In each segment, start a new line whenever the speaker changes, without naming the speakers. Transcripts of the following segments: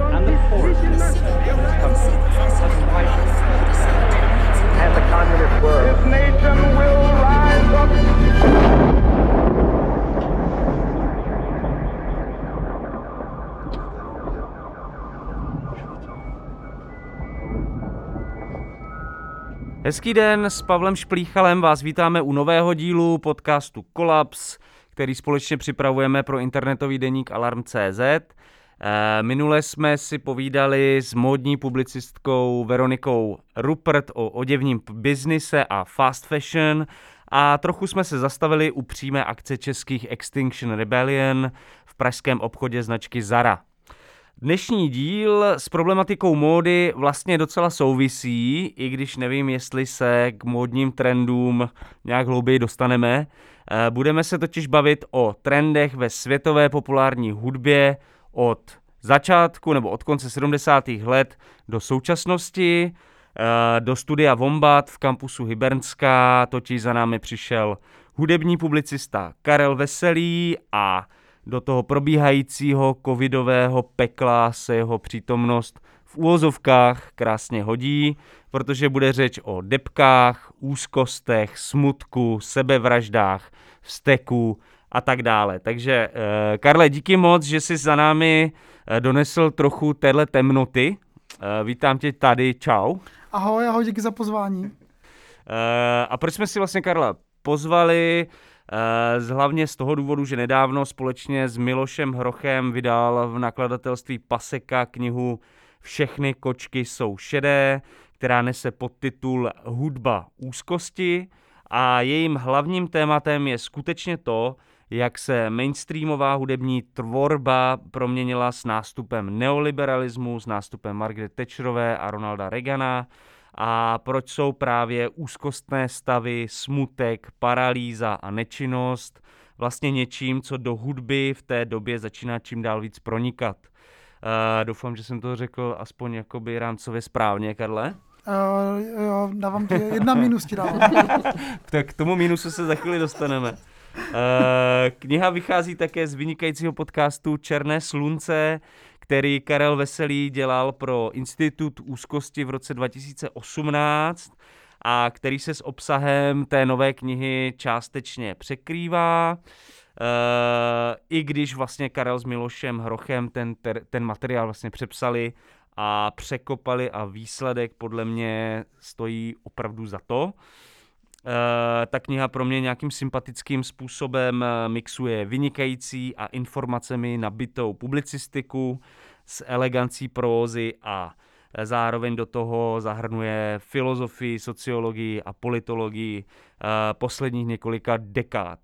and the poorest 10% of this country has widened.
And the communist word. This nation will rise up.
Hezký den, s Pavlem Šplíchalem vás vítáme u nového dílu podcastu Kolaps, který společně připravujeme pro internetový deník Alarm.cz. Eh, Minule jsme si povídali s módní publicistkou Veronikou Rupert o oděvním biznise a fast fashion a trochu jsme se zastavili u přímé akce českých Extinction Rebellion v pražském obchodě značky Zara. Dnešní díl s problematikou módy vlastně docela souvisí, i když nevím, jestli se k módním trendům nějak hlouběji dostaneme. Eh, Budeme se totiž bavit o trendech ve světové populární hudbě od začátku nebo od konce 70. let do současnosti. Eh, Do studia Vombat v kampusu Hybernská totiž za námi přišel hudební publicista Karel Veselý a do toho probíhajícího covidového pekla se jeho přítomnost v úvozovkách krásně hodí, protože bude řeč o depkách, úzkostech, smutku, sebevraždách, vzteku a tak dále. Takže eh, Karle, díky moc, že jsi za námi eh, donesl trochu téhle temnoty. Eh, Vítám tě tady, čau.
Ahoj, ahoj, díky za pozvání.
A proč jsme si vlastně Karla pozvali? Z- Hlavně z toho důvodu, že nedávno společně s Milošem Hrochem vydal v nakladatelství Paseka knihu Všechny kočky jsou šedé, která nese podtitul Hudba úzkosti a jejím hlavním tématem je skutečně to, jak se mainstreamová hudební tvorba proměnila s nástupem neoliberalismu, s nástupem Margaret Thatcherové a Ronalda Reagana a proč jsou právě úzkostné stavy, smutek, paralýza a nečinnost vlastně něčím, co do hudby v té době začíná čím dál víc pronikat. Uh, doufám, že jsem to řekl aspoň jakoby rámcově správně, Karle.
Uh, jo, dávám ti jedna minus ti dávám.
Tak k tomu mínusu se za chvíli dostaneme. Uh, kniha vychází také z vynikajícího podcastu Černé slunce, který Karel Veselý dělal pro Institut úzkosti v roce 2018 a který se s obsahem té nové knihy částečně překrývá. Uh, I když vlastně Karel s Milošem Hrochem ten, ter, ten materiál vlastně přepsali a překopali a výsledek podle mě stojí opravdu za to. Eh, ta kniha pro mě nějakým sympatickým způsobem eh, mixuje vynikající a informacemi nabitou publicistiku s elegancí prózy a eh, zároveň do toho zahrnuje filozofii, sociologii a politologii eh, posledních několika dekád.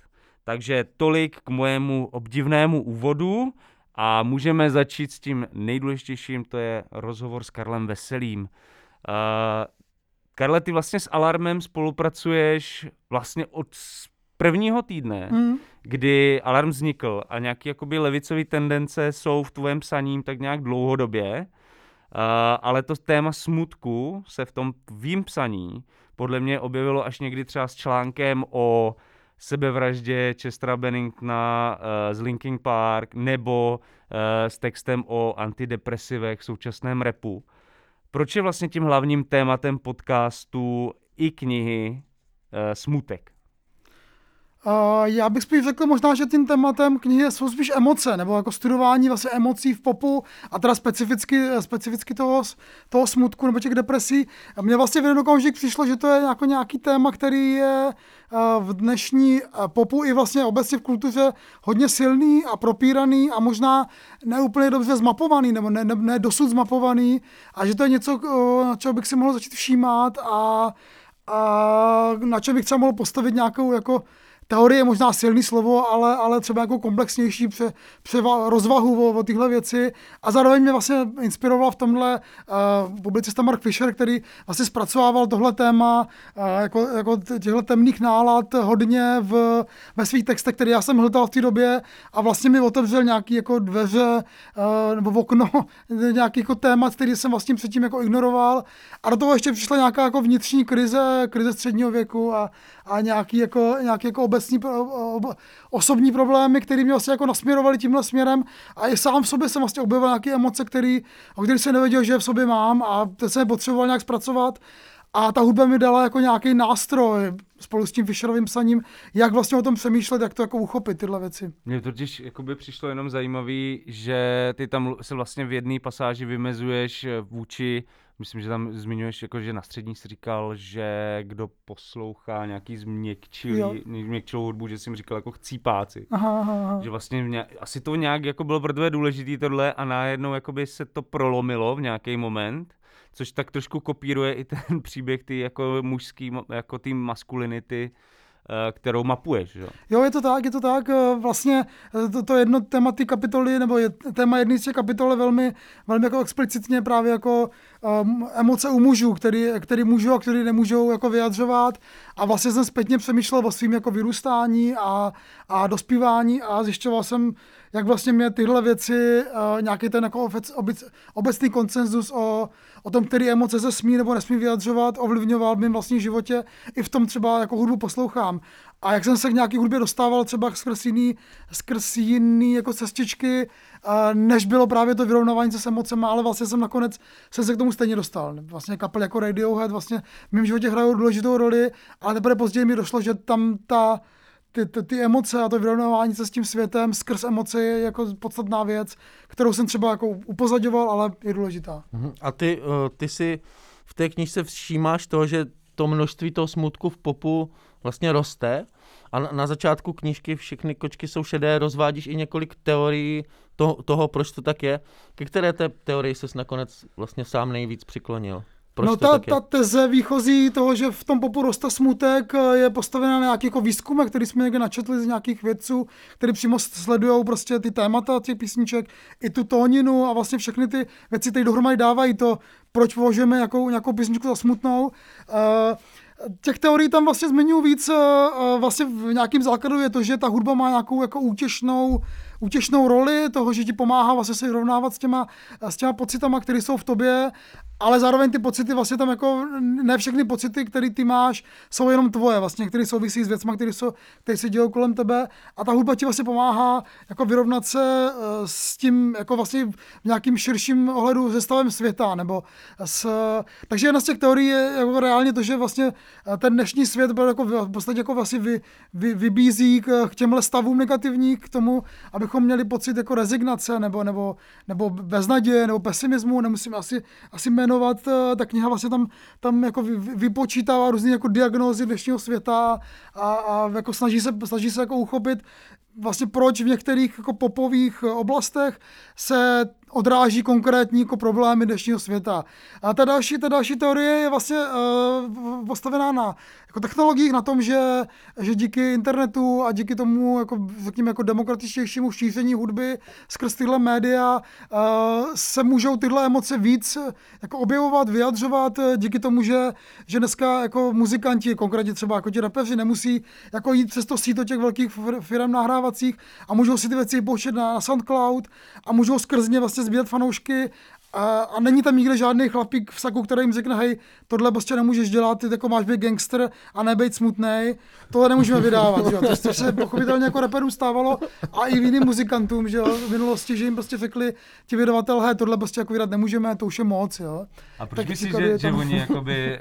Takže tolik k mojemu obdivnému úvodu a můžeme začít s tím nejdůležitějším, to je rozhovor s Karlem Veselým. Karle, ty vlastně s Alarmem spolupracuješ vlastně od prvního týdne,
Mm.
kdy Alarm vznikl a nějaké jakoby levicové tendence jsou v tvém psaním tak nějak dlouhodobě, uh, ale to téma smutku se v tom tvým psaní podle mě objevilo až někdy třeba s článkem o sebevraždě Chestera Benningtona uh, z Linkin Park nebo uh, s textem o antidepresivech v současném repu. Proč je vlastně tím hlavním tématem podcastu i knihy uh, smutek?
Uh, já bych spíš řekl možná, že tím tématem knihy jsou spíš emoce, nebo jako studování vlastně emocí v popu a teda specificky, specificky toho, toho smutku nebo těch depresí. Mně vlastně v jeden okamžik přišlo, že to je jako nějaký téma, který je uh, v dnešní popu i vlastně obecně v kultuře hodně silný a propíraný a možná neúplně dobře zmapovaný, nebo ne, ne, ne dosud zmapovaný a že to je něco, na čeho bych si mohl začít všímat a a na čem bych třeba mohl postavit nějakou jako teorie je možná silný slovo, ale, ale třeba jako komplexnější pře, převa, rozvahu o, o tyhle věci. A zároveň mě vlastně inspiroval v tomhle uh, publicista Mark Fisher, který vlastně zpracovával tohle téma uh, jako, jako těchto temných nálad hodně v, ve svých textech, které já jsem hledal v té době a vlastně mi otevřel nějaký jako dveře uh, nebo okno nějaký jako témat, který jsem vlastně předtím jako ignoroval. A do toho ještě přišla nějaká jako vnitřní krize, krize středního věku a, a nějaký jako, nějaký jako obecní, osobní problémy, které mě vlastně jako nasměrovaly tímhle směrem a i sám v sobě jsem vlastně objevil nějaké emoce, který, o kterých jsem nevěděl, že v sobě mám a to jsem potřeboval nějak zpracovat. A ta hudba mi dala jako nějaký nástroj spolu s tím Fisherovým psaním, jak vlastně o tom přemýšlet, jak to jako uchopit tyhle věci.
Mně totiž by přišlo jenom zajímavý, že ty tam se vlastně v jedné pasáži vymezuješ vůči Myslím, že tam zmiňuješ, jako, že na střední jsi říkal, že kdo poslouchá nějaký změkčilý, změkčilou hudbu, že jsi jim říkal jako chcípáci.
Aha, aha.
Že vlastně mě, asi to nějak jako bylo pro tebe důležitý tohle a najednou jakoby se to prolomilo v nějaký moment, což tak trošku kopíruje i ten příběh ty jako mužský, jako ty maskulinity, kterou mapuješ. Jo?
jo, je to tak, je to tak. Eh, vlastně eh, to, to jedno téma ty kapitoly, nebo je, téma jedné z těch kapitol je velmi, velmi jako explicitně právě jako um, emoce u mužů, který, který můžou a který nemůžou jako vyjadřovat. A vlastně jsem zpětně přemýšlel o svým jako vyrůstání a, a dospívání a zjišťoval jsem, jak vlastně mě tyhle věci, uh, nějaký ten jako obec, obecný konsenzus o, o tom, který emoce se smí nebo nesmí vyjadřovat, ovlivňoval v mém vlastním životě. I v tom třeba jako hudbu poslouchám. A jak jsem se k nějaký hudbě dostával třeba skrz jiný, skrz jiný jako cestičky, než bylo právě to vyrovnávání se s emocemi, ale vlastně jsem nakonec jsem se k tomu stejně dostal. Vlastně kapel jako Radiohead vlastně v mém životě hrajou důležitou roli, ale teprve později mi došlo, že tam ta, ty, ty, ty emoce a to vyrovnávání se s tím světem skrz emoce je jako podstatná věc, kterou jsem třeba jako upozaďoval, ale je důležitá.
Mhm. A ty, eh, ty si v té knižce všímáš toho, že to množství toho smutku v popu vlastně roste a na, začátku knížky Všechny kočky jsou šedé rozvádíš i několik teorií toho, toho, proč to tak je. Ke které té teorii ses nakonec vlastně sám nejvíc přiklonil? Proč
no ta, ta teze výchozí toho, že v tom popu roste smutek, je postavená na nějaký jako výzkumy, který jsme někde načetli z nějakých vědců, kteří přímo sledují prostě ty témata těch písniček, i tu tóninu a vlastně všechny ty věci, které dohromady dávají to, proč považujeme nějakou, nějakou písničku za smutnou. Uh, těch teorií tam vlastně zmiňuji víc, vlastně v nějakém základu je to, že ta hudba má nějakou jako útěšnou, útěšnou roli toho, že ti pomáhá vlastně se vyrovnávat s těma, s těma pocitama, které jsou v tobě ale zároveň ty pocity vlastně tam jako, ne všechny pocity, které ty máš, jsou jenom tvoje vlastně, které souvisí s věcmi, které, jsou, které se dějí kolem tebe. A ta hudba ti vlastně pomáhá jako vyrovnat se eh, s tím jako vlastně v nějakým širším ohledu se stavem světa, nebo s, takže jedna z těch teorií je jako reálně to, že vlastně eh, ten dnešní svět byl jako v podstatě jako vlastně vy, vy, vybízí k, k těmhle stavům negativních, k tomu, abychom měli pocit jako rezignace nebo, nebo, nebo beznaděje nebo pesimismu, nemusím asi, asi jmenovat, eh, ta kniha vlastně tam, tam jako vypočítává různé jako diagnózy dnešního světa a, a jako snaží se, snaží se jako uchopit vlastně proč v některých jako popových oblastech se odráží konkrétní jako problémy dnešního světa. A ta další, ta další teorie je vlastně uh, postavená na jako technologiích, na tom, že, že díky internetu a díky tomu jako, řekněme, jako demokratičtějšímu šíření hudby skrz tyhle média uh, se můžou tyhle emoce víc jako objevovat, vyjadřovat díky tomu, že, že dneska jako muzikanti, konkrétně třeba jako ti rapeři, nemusí jako jít přes to síto těch velkých firm nahrávacích a můžou si ty věci na, na SoundCloud a můžou skrz ně vlastně sbírat fanoušky a, a není tam nikde žádný chlapík v saku, který jim řekne, hej, tohle prostě nemůžeš dělat, ty jako máš být gangster a nebejt smutný. Tohle nemůžeme vydávat, že jo? To, to se pochopitelně jako reperům stávalo a i jiným muzikantům, že jo, v minulosti, že jim prostě řekli ti vydavatel, hej, tohle prostě jako vydat nemůžeme, to už je moc, jo.
A proč myslíš, že, že oni jakoby, eh,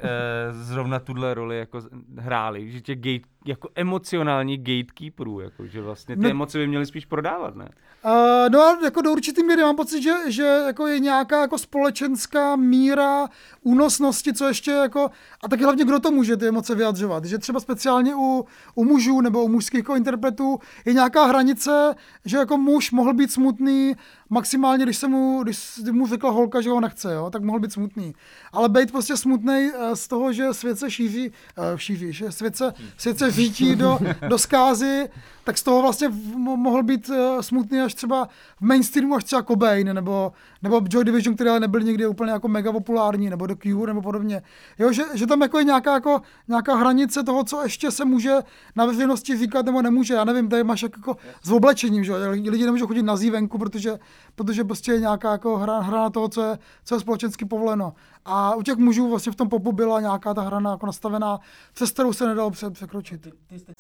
zrovna tuhle roli jako hráli, že tě gate, jako emocionální gatekeeperů, jako, že vlastně ty no, emoce by měly spíš prodávat, ne?
Uh, no jako do určitý míry mám pocit, že, že jako je nějaká jako společenská míra únosnosti, co ještě jako, a taky hlavně kdo to může ty emoce vyjadřovat, že třeba speciálně u, u mužů nebo u mužských jako interpretů je nějaká hranice, že jako muž mohl být smutný maximálně, když se mu, když mu řekla holka, že ho nechce, jo, tak mohl být smutný. Ale být prostě smutný z toho, že svět se šíří, šíří že svět se, svět se řítí do, do zkázy, tak z toho vlastně mohl být smutný až třeba v mainstreamu až třeba Cobain, nebo, nebo Joy Division, který ale nebyl nikdy úplně jako mega populární, nebo The Cure, nebo podobně. Jo, že, že tam jako je nějaká, jako, nějaká hranice toho, co ještě se může na veřejnosti říkat, nebo nemůže. Já nevím, tady máš jako s oblečením, že lidi nemůžou chodit na zívenku, protože, protože prostě je nějaká jako hra, hra na toho, co je, co je společensky povoleno. A u těch mužů vlastně v tom popu byla nějaká ta hra jako nastavená, přes kterou se nedalo překročit. Ty, ty jste...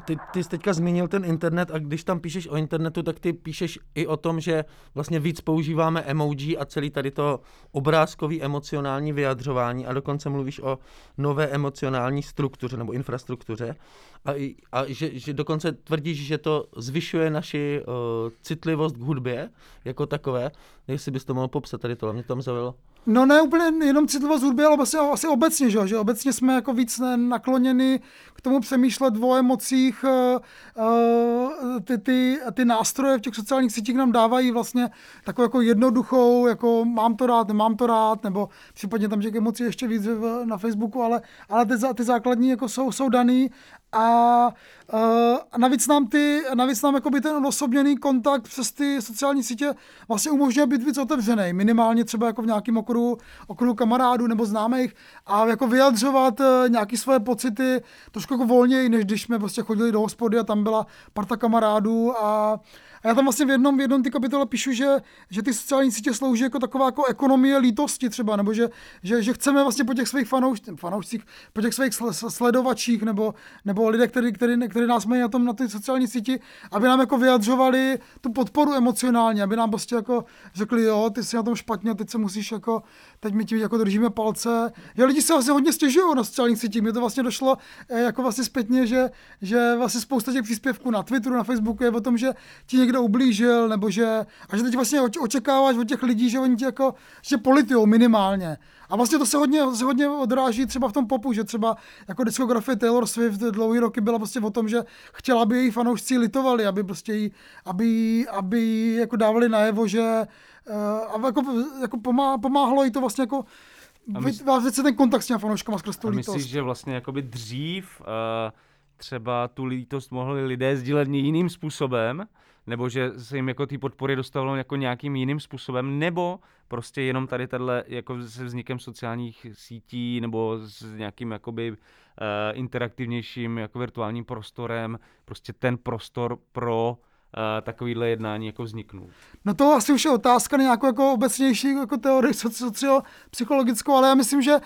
ty, ty jsi teďka zmínil ten internet a když tam píšeš o internetu, tak ty píšeš i o tom, že vlastně víc používáme emoji a celý tady to obrázkový emocionální vyjadřování a dokonce mluvíš o nové emocionální struktuře nebo infrastruktuře a, a že, že dokonce tvrdíš, že to zvyšuje naši uh, citlivost k hudbě jako takové. Jestli bys to mohl popsat tady to, mě tam zaujalo.
No ne úplně jenom citlivost hudby, ale asi, asi obecně, že, že obecně jsme jako víc nakloněni k tomu přemýšlet o emocích. Uh, uh, ty, ty, ty nástroje v těch sociálních sítích nám dávají vlastně takovou jako jednoduchou, jako mám to rád, nemám to rád, nebo případně tam těch emocí ještě víc na Facebooku, ale, ale ty, ty základní jako jsou, jsou daný a a navíc nám, ty, navíc nám jakoby ten osobněný kontakt přes ty sociální sítě vlastně umožňuje být víc otevřený, minimálně třeba jako v nějakém okruhu, okruhu kamarádů nebo známých a jako vyjadřovat uh, nějaké svoje pocity trošku jako volněji, než když jsme prostě chodili do hospody a tam byla parta kamarádů a a já tam vlastně v jednom, v jednom ty kapitole píšu, že, že ty sociální sítě slouží jako taková jako ekonomie lítosti třeba, nebo že, že, že chceme vlastně po těch svých fanouš, fanoušcích, po těch svých sledovačích nebo, nebo lidé, kteří, kteří, kteří nás mají na tom na ty sociální síti, aby nám jako vyjadřovali tu podporu emocionálně, aby nám prostě jako řekli, jo, ty jsi na tom špatně, teď se musíš jako, teď my ti jako držíme palce. Jo, lidi se vlastně hodně stěžují na sociálních sítích. Mně to vlastně došlo eh, jako vlastně zpětně, že, že vlastně spousta těch příspěvků na Twitteru, na Facebooku je o tom, že ti někdo ublížil, nebo že, a že teď vlastně očekáváš od těch lidí, že oni ti jako, že politijou minimálně. A vlastně to se hodně, se hodně odráží třeba v tom popu, že třeba jako diskografie Taylor Swift dlouhý roky byla prostě o tom, že chtěla, aby její fanoušci litovali, aby prostě jí, aby, aby jako dávali najevo, že a jako, jako pomá, pomáhalo jí to vlastně jako vytvářet se ten kontakt s těmi fanouškama skrz tu
a myslíš, že vlastně jakoby dřív uh, třeba tu lítost mohli lidé sdílet jiným způsobem, nebo že se jim jako ty podpory dostalo jako nějakým jiným způsobem, nebo prostě jenom tady tahle jako se vznikem sociálních sítí nebo s nějakým jakoby uh, interaktivnějším jako virtuálním prostorem, prostě ten prostor pro takovýhle jednání jako vzniknul?
No to asi už je otázka na nějakou jako obecnější jako teorii sociopsychologickou, ale já myslím, že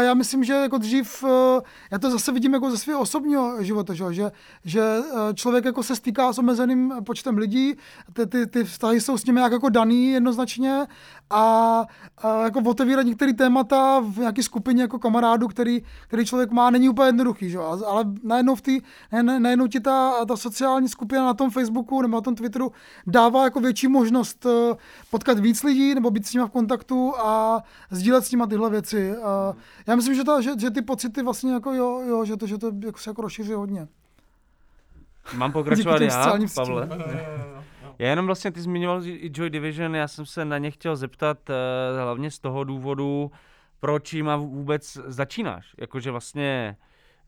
já myslím, že jako dřív, e, já to zase vidím jako ze svého osobního života, že, že e, člověk jako se stýká s omezeným počtem lidí, ty, ty, ty vztahy jsou s nimi jak jako daný jednoznačně a, a jako otevírat některé témata v nějaké skupině jako kamarádů, který, který člověk má, není úplně jednoduchý, že? ale najednou, v tý, najednou ti ta, ta sociální skupina na tom Facebooku nebo na tom Twitteru dává jako větší možnost eh, potkat víc lidí nebo být s nimi v kontaktu a sdílet s nimi tyhle věci. Já myslím, že, ta, že, že ty pocity vlastně jako jo, jo že to, že to jako se jako rozšíří hodně.
Mám pokračovat já, Pavle? Já jenom vlastně, ty zmiňoval i Joy Division, já jsem se na ně chtěl zeptat uh, hlavně z toho důvodu, proč jim vůbec začínáš. Jakože vlastně,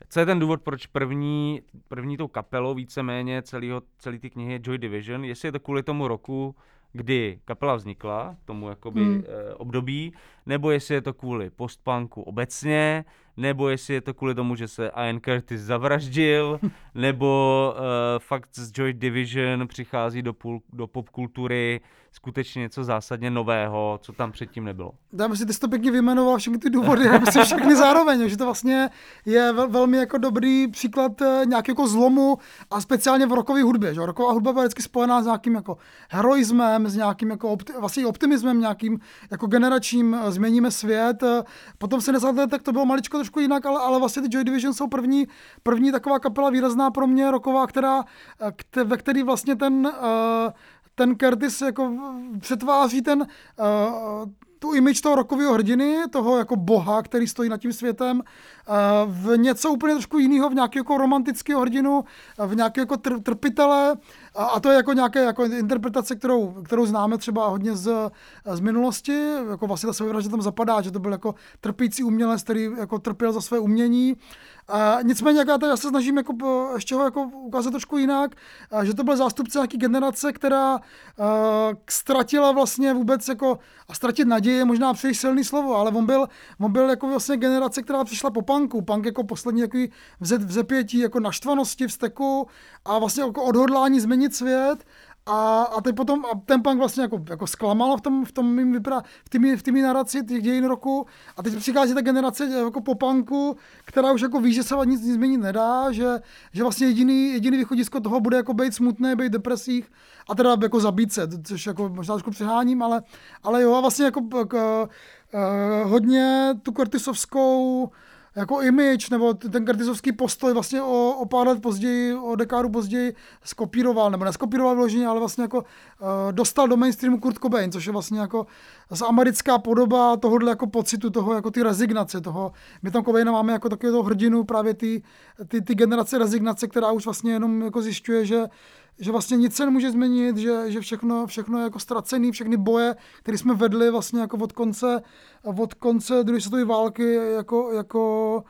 co je ten důvod, proč první, první tou kapelou víceméně celého, celý ty knihy je Joy Division, jestli je to kvůli tomu roku, kdy kapela vznikla, tomu jakoby hmm. eh, období, nebo jestli je to kvůli postpunku obecně, nebo jestli je to kvůli tomu, že se Ian Curtis zavraždil, nebo uh, fakt z Joy Division přichází do, půl, do popkultury skutečně něco zásadně nového, co tam předtím nebylo.
Já myslím, ty jsi to pěkně vyjmenoval všechny ty důvody, já myslím všechny zároveň, že to vlastně je vel, velmi jako dobrý příklad uh, nějakého jako zlomu a speciálně v rokové hudbě. Že? Roková hudba byla vždycky spojená s nějakým jako heroismem, s nějakým jako opti- vlastně optimismem, nějakým jako generačním uh, změníme svět. Uh, potom se let, tak to bylo maličko trošku jinak, ale, ale vlastně ty Joy Division jsou první, první taková kapela výrazná pro mě, roková, která, kte, ve který vlastně ten, uh, ten Curtis jako přetváří ten, tu image toho rokového hrdiny, toho jako boha, který stojí nad tím světem, eh, v něco úplně trošku jiného, v nějakého jako romantického hrdinu, eh, v nějakého jako tr- trpitele, a, a to je jako nějaké jako interpretace, kterou, kterou známe třeba hodně z, z minulosti, jako vlastně ta sebevražda tam zapadá, že to byl jako trpící umělec, který jako trpěl za své umění. A nicméně, jak já, tady, já se snažím jako, ještě ho jako ukázat trošku jinak, že to byl zástupce nějaký generace, která uh, ztratila vlastně vůbec jako, a ztratit naději je možná příliš silný slovo, ale on byl, on byl jako vlastně generace, která přišla po punku. Punk jako poslední takový vzepětí, jako naštvanosti, vzteku a vlastně jako odhodlání změnit svět. A, a teď potom a ten punk vlastně jako, jako zklamal v tom, v tom mým vypra, v tými, v tými naraci těch dějin roku a teď přichází ta generace jako po punku, která už jako ví, že se nic, nic změnit nedá, že, že vlastně jediný, jediný východisko toho bude jako být smutný, být depresích a teda jako zabít se, což jako možná trošku přeháním, ale, ale jo a vlastně jako k, uh, hodně tu kortisovskou jako image, nebo ten kartizovský postoj vlastně o, o pár let později, o dekádu později skopíroval, nebo neskopíroval vyloženě, ale vlastně jako uh, dostal do mainstreamu Kurt Cobain, což je vlastně jako zase americká podoba tohohle jako pocitu, toho jako ty rezignace, toho, my tam Cobaina máme jako takového hrdinu právě ty, ty, ty generace rezignace, která už vlastně jenom jako zjišťuje, že že vlastně nic se nemůže změnit, že, že všechno, všechno je jako ztracený, všechny boje, které jsme vedli vlastně jako od konce, od konce druhé světové války jako, jako,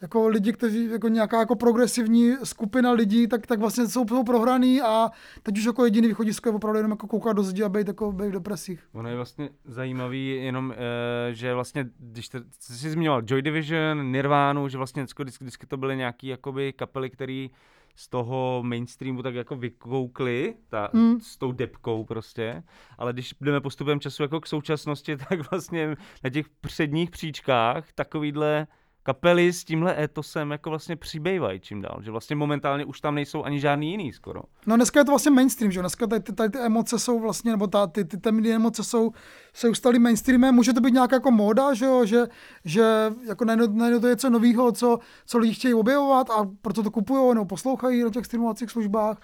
jako lidi, kteří, jako nějaká jako progresivní skupina lidí, tak, tak vlastně jsou, jsou prohraný a teď už jako jediný východisko je opravdu jenom jako koukat do zdi a být, jako, být v depresích.
Ono je vlastně zajímavý jenom, eh, že vlastně, když te, jsi zmiňoval Joy Division, Nirvánu, že vlastně vždycky, vždycky, to byly nějaký jakoby kapely, který z toho mainstreamu tak jako vykoukli ta,
Hmm.
s tou depkou prostě, ale když jdeme postupem času jako k současnosti, tak vlastně na těch předních příčkách takovýhle kapely s tímhle etosem jako vlastně přibývají čím dál, že vlastně momentálně už tam nejsou ani žádný jiný skoro.
No dneska je to vlastně mainstream, že? Dneska tady, ty- tady ty emoce jsou vlastně, nebo ta, ty, ty temné emoce jsou, se ustaly mainstreamem. Může to být nějaká jako móda, že jo? Že, že jako najednou, najednou to je něco nového, co, co lidi chtějí objevovat a proto to kupují nebo poslouchají na těch streamovacích službách.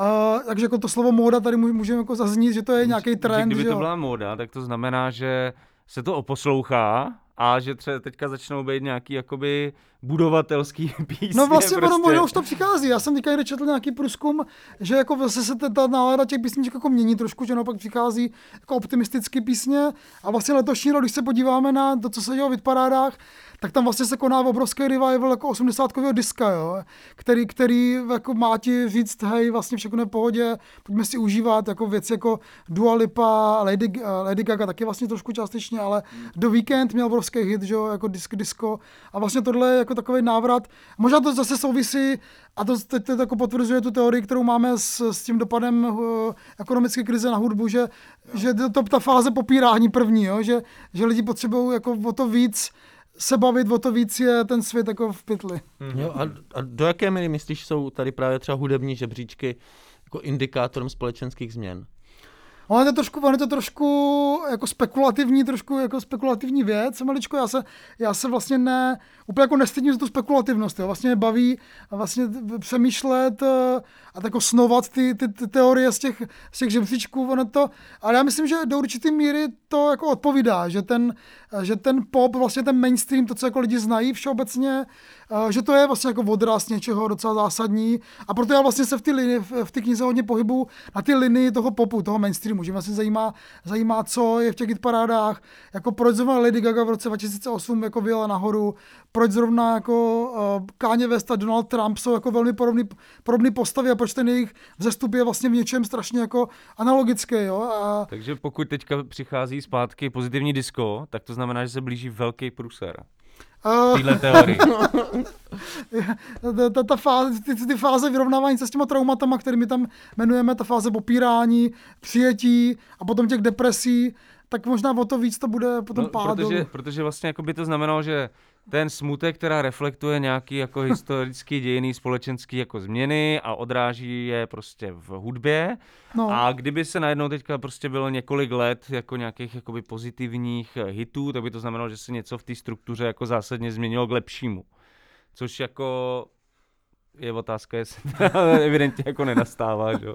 Uh, takže jako to slovo móda tady může- můžeme jako zaznít, že to je nějaký trend,
kdyby
že
to
jo?
byla móda, tak to znamená, že se to oposlouchá a že třeba teďka začnou být nějaký jakoby budovatelský písně.
No vlastně
prostě.
ono možná už to přichází. Já jsem teďka někde četl nějaký průzkum, že jako zase se ta, ta nálada těch písniček jako mění trošku, že naopak přichází jako optimistické písně a vlastně letošní rok, když se podíváme na to, co se dělo v hitparádách, tak tam vlastně se koná obrovský revival jako 80 diska, jo, který, který jako má ti říct, hej, vlastně všechno je v pohodě, pojďme si užívat jako věci jako Dua Lipa, Lady, Lady Gaga taky vlastně trošku částečně, ale The Weeknd měl obrovský hit, že jo, jako disk, disco a vlastně tohle je jako takový návrat. Možná to zase souvisí a to teď to jako potvrzuje tu teorii, kterou máme s, s tím dopadem uh, ekonomické krize na hudbu, že, že to, to, ta fáze popírání první, jo, že, že lidi potřebují jako o to víc se bavit, o to víc je ten svět jako v pytli.
Jo, a, a do jaké míry myslíš, jsou tady právě třeba hudební žebříčky jako indikátorem společenských změn?
Ono je to trošku, ono je to trošku jako spekulativní, trošku jako spekulativní věc, maličko, já se, já se vlastně ne, úplně jako nestydím za tu spekulativnost, jo. vlastně mě baví vlastně přemýšlet eh, a tak snovat ty, ty, ty teorie z těch, z těch žebříčků, ono to, ale já myslím, že do určité míry to jako odpovídá, že ten, že ten pop, vlastně ten mainstream, to, co jako lidi znají všeobecně, eh, že to je vlastně jako odraz něčeho docela zásadní a proto já vlastně se v té v té knize hodně pohybu na ty linii toho popu, toho mainstreamu, že mě vlastně zajímá, zajímá, co je v těch hitparádách, jako proč zrovna Lady Gaga v roce 2008 jako vyjela nahoru, proč zrovna jako uh, Kanye West a Donald Trump jsou jako velmi podobný, podobný postavy a proč ten jejich vzestup je vlastně v něčem strašně jako analogický, jo, a
Takže pokud teďka přichází zpátky pozitivní disco, tak to znamená, že se blíží velký průser.
Uh,
Týhle teorii.
ta, ta, ta fáze, ty, ty fáze vyrovnávání se s těma traumatama, kterými tam jmenujeme, ta fáze popírání, přijetí a potom těch depresí, tak možná o to víc to bude potom
No,
pád
protože, protože vlastně jako by to znamenalo, že ten smutek, která reflektuje nějaký jako historický dějiny společenský jako změny a odráží je prostě v hudbě.
No.
A kdyby se najednou teďka prostě bylo několik let jako nějakých jakoby pozitivních hitů, tak by to znamenalo, že se něco v té struktuře jako zásadně změnilo k lepšímu. Což jako je otázka, jestli to evidentně jako nenastává, že? jo.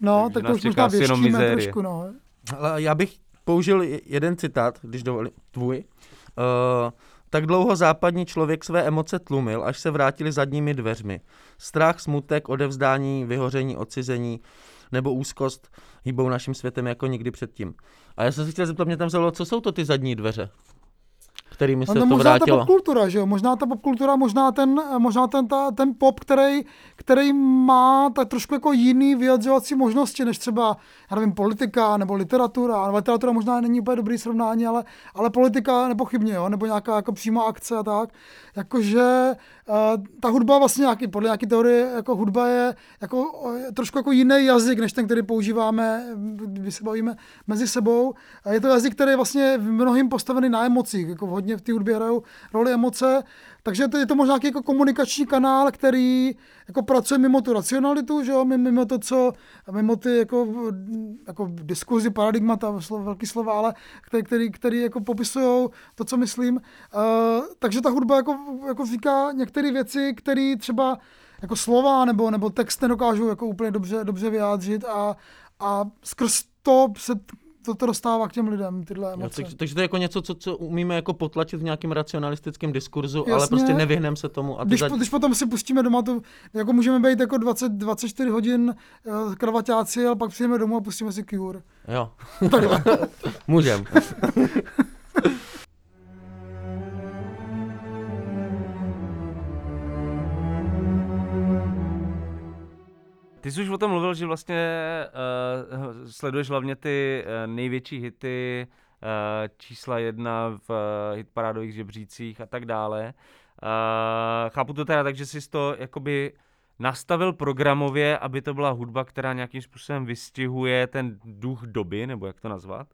No,
Takže
tak to už možná věštíme trošku, no.
Ale já bych použil jeden citát, když dovolí, tvůj. Uh, tak dlouho západní člověk své emoce tlumil, až se vrátili zadními dveřmi. Strach, smutek, odevzdání, vyhoření, odcizení nebo úzkost hýbou naším světem jako nikdy předtím. A já jsem se chtěl zeptat, mě tam zavolalo, co jsou to ty zadní dveře? Kterými se
no,
to
možná
vrátilo.
ta popkultura, že jo? Možná ta popkultura, možná ten, možná ten, ta, ten pop, který, který má tak trošku jako jiný vyjadřovací možnosti, než třeba, já nevím, politika nebo literatura. No, literatura možná není úplně dobrý srovnání, ale, ale politika nepochybně, jo? nebo nějaká jako přímá akce a tak. Jakože ta hudba vlastně nějaký, podle nějaké teorie, jako hudba je jako, trošku jako jiný jazyk, než ten, který používáme, když se bavíme mezi sebou. Je to jazyk, který je vlastně v mnohým postavený na emocích, jako hodně v té hudbě hrajou roli emoce, takže to je to možná jako komunikační kanál, který jako pracuje mimo tu racionalitu, že jo? mimo to, co, mimo ty jako, jako diskuzi, paradigmata, velký slova, ale který, který, který jako popisují to, co myslím. Uh, takže ta hudba jako, jako říká některé věci, které třeba jako slova nebo, nebo text nedokážou jako úplně dobře, dobře vyjádřit a, a skrz to se to, to dostává k těm lidem, tyhle emoce.
Jo, takže, takže to je jako něco, co, co umíme jako potlačit v nějakém racionalistickém diskurzu, Jasně. ale prostě nevyhneme se tomu. A
když,
za...
když potom si pustíme doma, to jako můžeme být jako 20, 24 hodin uh, kravaťáci, ale pak přijdeme domů a pustíme si Cure.
Jo. Můžem.
Ty jsi už o tom mluvil, že vlastně uh, sleduješ hlavně ty uh, největší hity, uh, čísla jedna v uh, hitparádových žebřících a tak dále. Uh, chápu to teda tak, že jsi to jakoby nastavil programově, aby to byla hudba, která nějakým způsobem vystihuje ten duch doby, nebo jak to nazvat.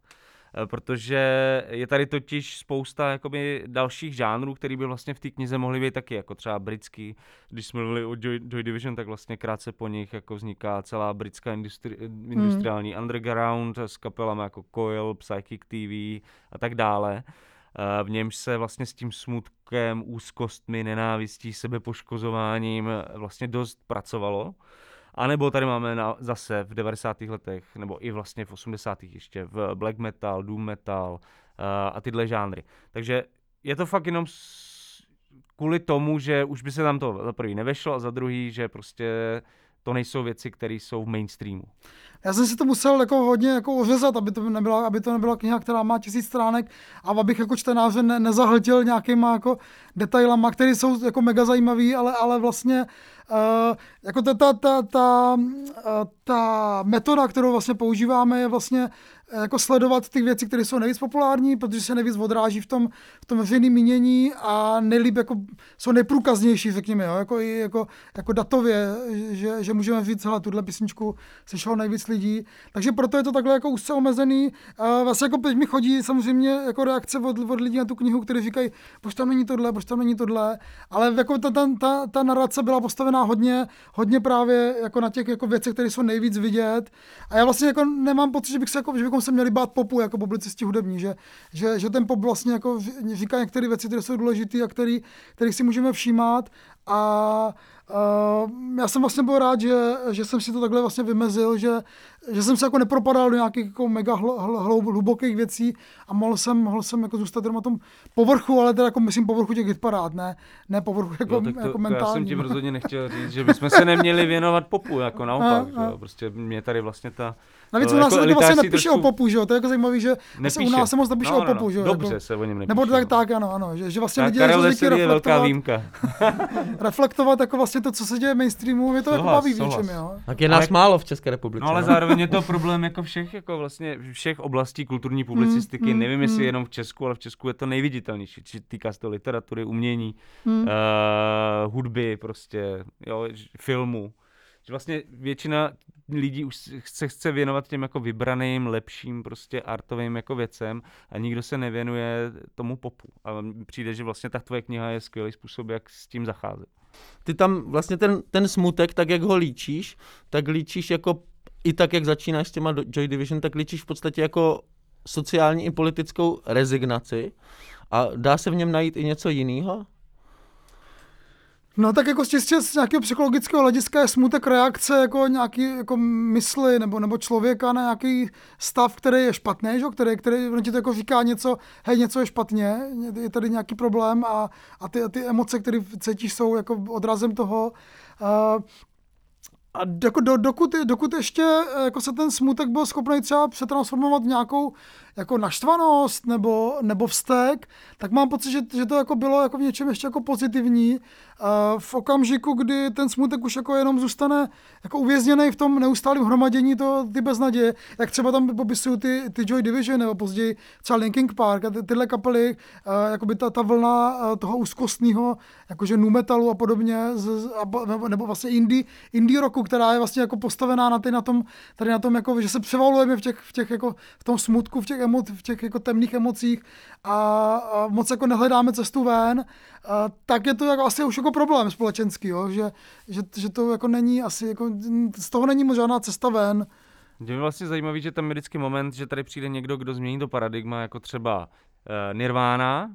Eh, protože je tady totiž spousta jakoby dalších žánrů, které by vlastně v té knize mohly být taky, jako třeba britský. Když jsme mluvili o Joy, Joy Division, tak vlastně krátce po nich jako vzniká celá britská industri, hmm. industriální hmm. underground s kapelami jako Coil, Psychic TV a tak dále. Eh, v němž se vlastně s tím smutkem, úzkostmi, nenávistí, sebepoškozováním vlastně dost pracovalo. A nebo tady máme na, zase v 90. letech, nebo i vlastně v 80. ještě v black metal, doom metal uh, a tyhle žánry. Takže je to fakt jenom s, kvůli tomu, že už by se tam to za prvý nevešlo a za druhý, že prostě to nejsou věci, které jsou v mainstreamu.
Já jsem si to musel jako hodně jako ořezat, aby to, nebyla, aby to nebyla kniha, která má tisíc stránek a abych jako čtenáře ne, nezahltil nějakýma jako detailama, které jsou jako mega zajímavý, ale, ale vlastně uh, jako ta, ta, ta, ta, ta metoda, kterou vlastně používáme, je vlastně jako sledovat ty věci, které jsou nejvíc populární, protože se nejvíc odráží v tom, v tom veřejném mínění a nejlíp jako, jsou nejprůkaznější, řekněme, jo, jako, jako, jako datově, že, že můžeme říct, hele, tuhle písničku sešlo nejvíc lidí, takže proto je to takhle jako úzce omezený. A vlastně jako teď mi chodí samozřejmě jako reakce od, od lidí na tu knihu, kteří říkají, proč tam není tohle, proč tam není tohle, ale jako ta, ta, ta, ta narrace byla postavená hodně, hodně právě jako na těch jako věcech, které jsou nejvíc vidět. A já vlastně jako nemám pocit, že bych se jako, že bychom bychom se měli bát popu jako publicisti hudební, že, že, že ten pop vlastně jako říká některé věci, které jsou důležité a který, kterých si můžeme všímat a Uh, já jsem vlastně byl rád, že, že jsem si to takhle vlastně vymezil, že, že jsem se jako nepropadal do nějakých jako mega hl, hl, hlubokých věcí a mohl jsem, mohl jsem jako zůstat na tom povrchu, ale teda jako myslím povrchu těch hitparád, ne, ne povrchu jako, no,
to,
jako mentální.
To já jsem tím rozhodně nechtěl říct, že bychom se neměli věnovat popu, jako naopak, a, a. Prostě mě tady vlastně ta
Navíc u nás jako se vlastně nepíše trošku... o popu, že jo? To je jako zajímavý, že
nepíše.
u nás se moc nepíše
no, no,
o popu, že jo?
Dobře
jako...
se o něm nepíše.
Nebo tak,
no.
tak, ano, ano, že, že vlastně
tak
lidi
Karel
je
je velká výjimka.
reflektovat jako vlastně to, co se děje v mainstreamu, je to jako baví v něčem, jo?
Tak je nás ale, málo v České republice.
No ale zároveň je to problém jako všech, jako vlastně všech oblastí kulturní publicistiky. Mm, Nevím, mm, jestli jenom v Česku, ale v Česku je to nejviditelnější. Týká se to literatury, umění, mm. uh, hudby, prostě, jo, filmu vlastně většina lidí už se chce věnovat těm jako vybraným, lepším prostě artovým jako věcem a nikdo se nevěnuje tomu popu. A přijde, že vlastně ta tvoje kniha je skvělý způsob, jak s tím zacházet.
Ty tam vlastně ten, ten smutek, tak jak ho líčíš, tak líčíš jako i tak, jak začínáš s těma Joy Division, tak líčíš v podstatě jako sociální i politickou rezignaci. A dá se v něm najít i něco jiného?
No tak jako čistě z nějakého psychologického hlediska je smutek reakce jako nějaký jako mysli nebo, nebo člověka na nějaký stav, který je špatný, že? Který, který on ti to jako říká něco, hej, něco je špatně, je tady nějaký problém a, a ty, ty emoce, které cítíš, jsou jako odrazem toho. Uh, a jako do, dokud, dokud ještě jako se ten smutek byl schopný třeba přetransformovat v nějakou jako naštvanost nebo, nebo vztek, tak mám pocit, že, že to jako bylo jako v něčem ještě jako pozitivní. V okamžiku, kdy ten smutek už jako jenom zůstane jako uvězněný v tom neustálém hromadění to ty beznaděje, jak třeba tam popisují ty, ty Joy Division nebo později třeba Linkin Park a ty, tyhle kapely, by ta, ta vlna toho úzkostného, jakože nu metalu a podobně, z, a, nebo, nebo vlastně indie, indie rocku, která je vlastně jako postavená na, ty, na tom, tady na tom, jako, že se převalujeme v těch, v těch jako, v tom smutku, v těch emo, v těch jako temných emocích a, a moc jako nehledáme cestu ven, a, tak je to jako asi už jako problém společenský, jo? Že, že, že, to jako není asi, jako, z toho není moc žádná cesta ven.
Je vlastně zajímavý, že tam je vždycky moment, že tady přijde někdo, kdo změní to paradigma, jako třeba uh, Nirvana, uh,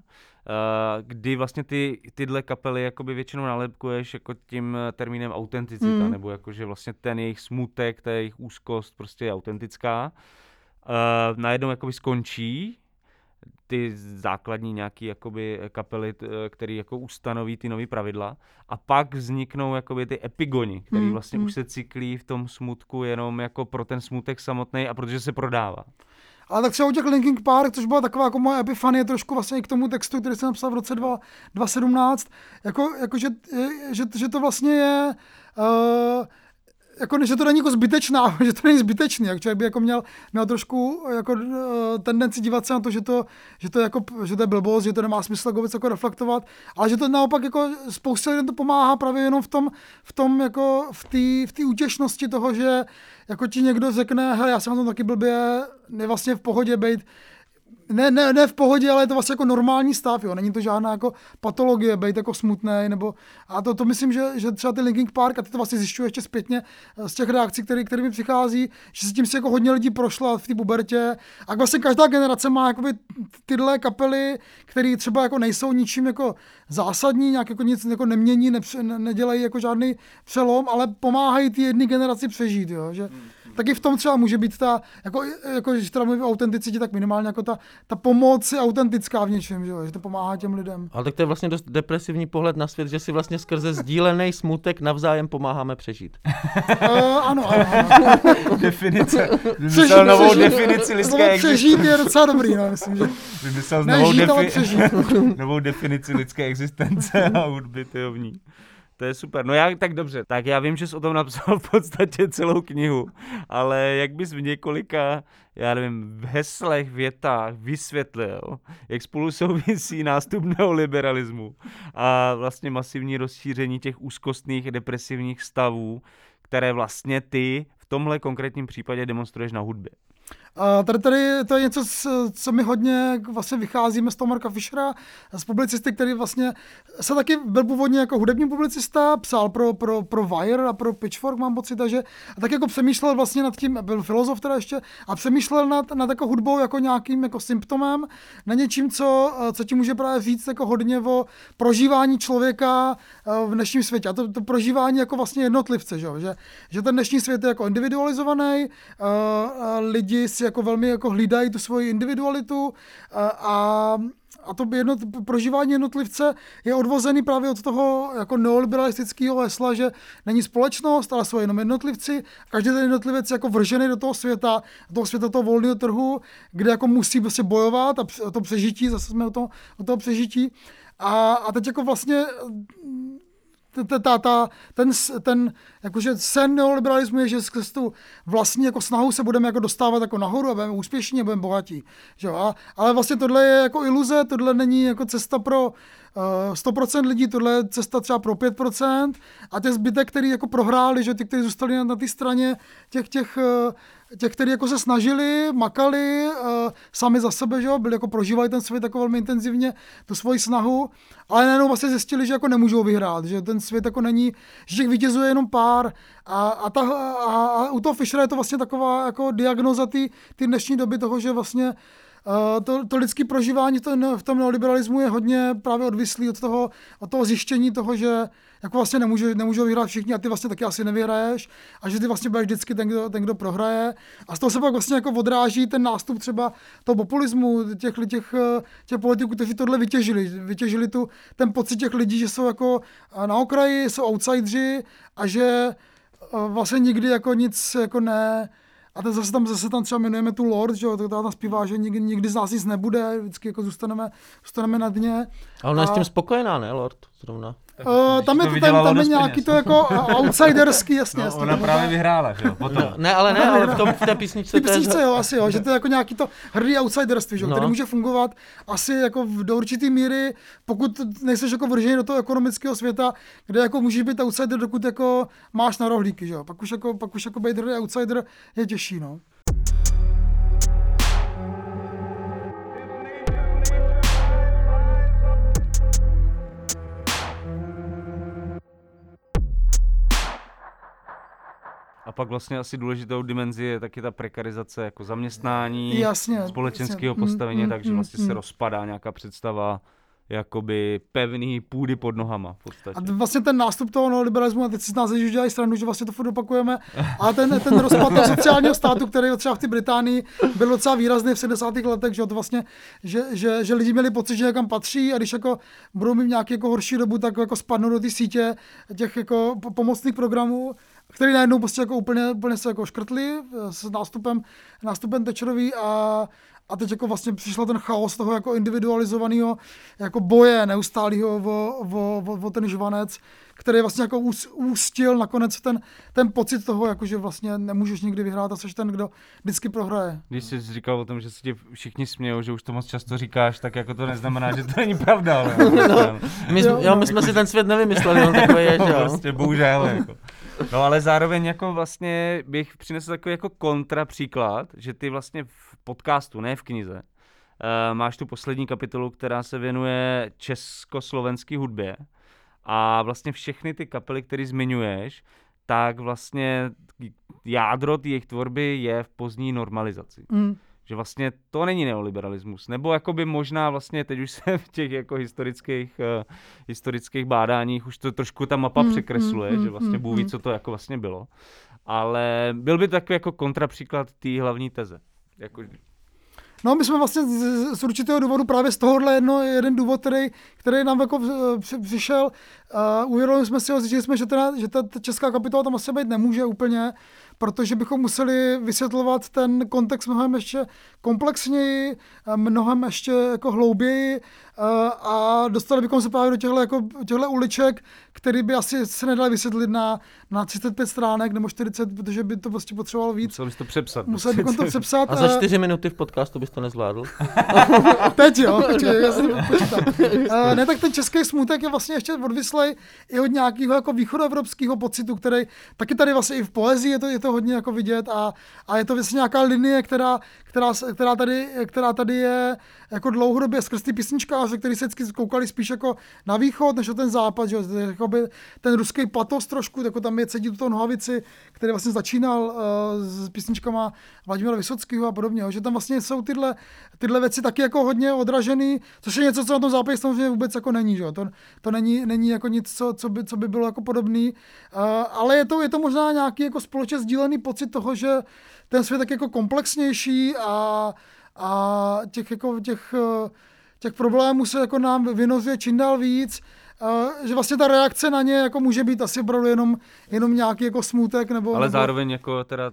kdy vlastně ty, tyhle kapely jakoby většinou nalepkuješ jako tím termínem autenticita, mm. nebo jako, že vlastně ten jejich smutek, ta jejich úzkost prostě je autentická uh, najednou jakoby skončí ty základní nějaký jakoby kapely, které jako ustanoví ty nové pravidla a pak vzniknou jakoby ty epigoni, které hmm, vlastně hmm. už se cyklí v tom smutku jenom jako pro ten smutek samotný a protože se prodává.
Ale tak třeba u těch Linkin Park, což byla taková jako moje epifanie trošku vlastně i k tomu textu, který jsem napsal v roce 2, 2017, jako, jako že, že, že, to vlastně je uh, jako, že to není jako zbytečná, že to není zbytečný, jak člověk by jako měl, měl trošku jako, uh, tendenci dívat se na to, že to, že to, jako, že to je blbost, že to nemá smysl jako, jako reflektovat, ale že to naopak jako spoustě lidem to pomáhá právě jenom v tom, v tom jako v té v útěšnosti toho, že jako ti někdo řekne, hele, já jsem na tom taky blbě, je vlastně v pohodě být ne, ne, ne v pohodě, ale je to vlastně jako normální stav, jo. Není to žádná jako patologie, být jako smutný, nebo a to, to myslím, že, že třeba ty Linkin Park, a ty to vlastně zjišťuje ještě zpětně eh, z těch reakcí, které, které mi přichází, že se tím si jako hodně lidí prošla v té pubertě. A vlastně každá generace má jakoby tyhle kapely, které třeba jako nejsou ničím jako zásadní, nějak jako nic jako nemění, nepře, ne, nedělají jako žádný přelom, ale pomáhají ty jedné generaci přežít, jo. Že, hmm taky v tom třeba může být ta, jako, jako když teda mluvím o autenticitě, tak minimálně jako ta, ta pomoc je autentická v něčem, že, jo? že to pomáhá těm lidem.
Ale tak to je vlastně dost depresivní pohled na svět, že si vlastně skrze sdílený smutek navzájem pomáháme přežít.
uh, ano, ano, ano.
Definice. Vymyslel novou přežít, definici lidské existence.
přežít je docela dobrý, no, myslím, že.
Vymyslel novou, defi- novou definici lidské existence a hudby, to v ní. To je super. No já, tak dobře, tak já vím, že jsi o tom napsal v podstatě celou knihu, ale jak bys v několika, já nevím, v heslech, větách vysvětlil, jak spolu souvisí nástup neoliberalismu a vlastně masivní rozšíření těch úzkostných depresivních stavů, které vlastně ty v tomhle konkrétním případě demonstruješ na hudbě.
A tady, tady to je něco, co mi hodně vlastně vycházíme z toho Marka Fischera, z publicisty, který vlastně se taky byl původně jako hudební publicista, psal pro, pro, pro Wire a pro Pitchfork, mám pocit, že a tak jako přemýšlel vlastně nad tím, byl filozof teda ještě, a přemýšlel nad, nad jako hudbou jako nějakým jako symptomem, na něčím, co, co ti může právě říct jako hodně o prožívání člověka eh, v dnešním světě. A to, to prožívání jako vlastně jednotlivce, že, že, ten dnešní svět je jako individualizovaný, uh, lidi si jako velmi jako hlídají tu svoji individualitu a, a to jedno, prožívání jednotlivce je odvozený právě od toho jako neoliberalistického hesla, že není společnost, ale jsou jenom jednotlivci. Každý ten jednotlivec je jako vržený do toho světa, do toho světa toho volného trhu, kde jako musí prostě bojovat a to přežití, zase jsme o toho, o toho přežití. A, a teď jako vlastně ta, ta, ta, ten, ten jakože sen neoliberalismu je, že skrz tu vlastní jako snahu se budeme jako dostávat jako nahoru a budeme úspěšní a budeme bohatí. Že? A, ale vlastně tohle je jako iluze, tohle není jako cesta pro uh, 100% lidí, tohle je cesta třeba pro 5% a těch zbytek, který jako prohráli, že ty, kteří zůstali na, na té straně těch, těch uh, těch, kteří jako se snažili, makali uh, sami za sebe, že jo, byli jako prožívali ten svět jako velmi intenzivně, tu svoji snahu, ale najednou vlastně zjistili, že jako nemůžou vyhrát, že ten svět jako není, že těch vítězů je jenom pár. A, a, ta, a, a u toho Fischera je to vlastně taková jako diagnoza ty dnešní doby toho, že vlastně Uh, to, to lidské prožívání to, v tom neoliberalismu je hodně právě odvislý od toho, od toho zjištění toho, že jako vlastně nemůžu, nemůžou vyhrát všichni a ty vlastně taky asi nevyhraješ a že ty vlastně budeš vždycky ten, kdo, ten, kdo prohraje. A z toho se pak vlastně jako odráží ten nástup třeba toho populismu, těch, těch, těch politiků, kteří tohle vytěžili. Vytěžili tu, ten pocit těch lidí, že jsou jako na okraji, jsou outsidři a že vlastně nikdy jako nic jako ne, a teď zase tam, zase tam třeba jmenujeme tu Lord, že jo, to tam zpívá, že nikdy, nikdy z nás nic nebude, vždycky jako zůstaneme, zůstaneme na dně.
A ona je s tím spokojená, ne, Lord, zrovna?
Uh, tam, je, to, tam, tam je nějaký to jako outsiderský, jasně.
No,
jasně
ona právě vyhrála, že jo, potom.
No, ne, ale ne, ale v, tom, v té písničce...
Ty písničce, jo, asi jo, že to je jako nějaký to hrdý outsiderství, že, no. který může fungovat asi jako do určitý míry, pokud nejseš jako vržený do toho ekonomického světa, kde jako můžeš být outsider, dokud jako máš na rohlíky, že jo. Pak už jako, pak už jako být hrdý outsider je těžší, no.
Pak vlastně asi důležitou dimenzi je taky ta prekarizace jako zaměstnání,
jasně,
společenského
jasně.
postavení,
Mm,
takže
mm,
vlastně
mm.
se rozpadá nějaká představa jakoby pevný půdy pod nohama v podstatě.
A vlastně ten nástup toho neoliberalismu, a teď si z nás už dělají stranu, že vlastně to furt opakujeme, a ten, ten rozpad toho sociálního státu, který třeba v té Británii byl docela výrazný v 70. letech, že, to vlastně, že, že, že, lidi měli pocit, že někam patří a když jako budou mít nějaký jako horší dobu, tak jako spadnou do té sítě těch jako pomocných programů, který najednou prostě jako úplně, úplně se jako škrtli s nástupem, nástupem Thatcherový a, a teď jako vlastně přišel ten chaos toho jako individualizovaného jako boje neustálého o, o, o, o, ten žvanec, který vlastně jako ús, ústil nakonec ten, ten pocit toho, jako že vlastně nemůžeš nikdy vyhrát a jsi ten, kdo vždycky prohraje.
Když jsi říkal o tom, že se ti všichni smějou, že už to moc často říkáš, tak jako to neznamená, že to není pravda. Ale
no, my, jo, jo, my jsme si ten svět nevymysleli, on takový je, že jo.
Prostě bohužel. Jako. No ale zároveň jako vlastně bych přinesl takový jako kontrapříklad, že ty vlastně v podcastu, ne v knize, uh, máš tu poslední kapitolu, která se věnuje československé hudbě a vlastně všechny ty kapely, které zmiňuješ, tak vlastně jádro jejich tvorby je v pozdní normalizaci. Mm. Že vlastně to není neoliberalismus, nebo jakoby možná vlastně teď už se v těch jako historických, uh, historických bádáních už to trošku ta mapa mm, překresluje, mm, že vlastně Bůh ví, co to jako vlastně bylo. Ale byl by takový jako kontrapříklad té hlavní teze. Jako,
No, my jsme vlastně z, z určitého důvodu právě z tohohle jedno, jeden důvod, který, který nám jako přišel, uh, uvědomili jsme si ho, zjistili jsme, že, teda, že ta, ta česká kapitola tam asi být nemůže úplně, protože bychom museli vysvětlovat ten kontext mnohem ještě komplexněji, mnohem ještě jako hlouběji a dostali bychom se právě do těchto, jako, těchto uliček, který by asi se nedali vysvětlit na, na 35 stránek nebo 40, protože by to prostě potřebovalo víc.
Musel bys to přepsat.
Musel bychom to přepsat.
A za 4 minuty v podcastu bys to nezvládl?
Teď jo, počkej, já si to Ne, tak ten český smutek je vlastně ještě odvislej i od nějakého jako východoevropského pocitu, který taky tady vlastně i v poezii je to, je to hodně jako vidět a, a je to vlastně nějaká linie, která, která, která, tady, která tady je jako dlouhodobě skrz ty písničkáře, který se vždycky koukali spíš jako na východ, než o ten západ, že jakoby ten ruský patos trošku, jako tam je cítit tu nohavici, který vlastně začínal uh, s písničkama Vladimíra Vysockého a podobně, že tam vlastně jsou tyhle, tyhle věci taky jako hodně odražený, což je něco, co na tom západě samozřejmě vůbec jako není, že? To, to není, není jako nic, co, co, by, co by bylo jako podobný, uh, ale je to, je to možná nějaký jako společně sdílený pocit toho, že ten svět tak jako komplexnější a, a těch, jako, těch, těch problémů se jako nám vynozuje čím dál víc, že vlastně ta reakce na ně jako může být asi opravdu jenom, jenom nějaký jako smutek. Nebo,
Ale
nebo...
zároveň jako teda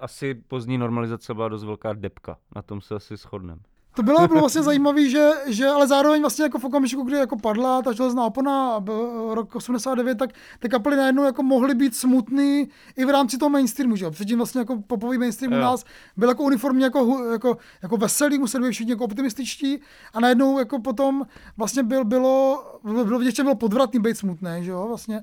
asi pozdní normalizace byla dost velká depka, na tom se asi shodneme.
To bylo, bylo vlastně zajímavé, že, že, ale zároveň vlastně jako v okamžiku, kdy jako padla ta železná opona rok 89, tak ty kapely najednou jako mohly být smutný i v rámci toho mainstreamu, že jo? Předtím vlastně jako popový mainstream u nás byl jako uniformně jako, jako, jako veselý, museli být všichni jako optimističtí a najednou jako potom vlastně byl, bylo, bylo že bylo podvratný být smutný, že jo? Vlastně,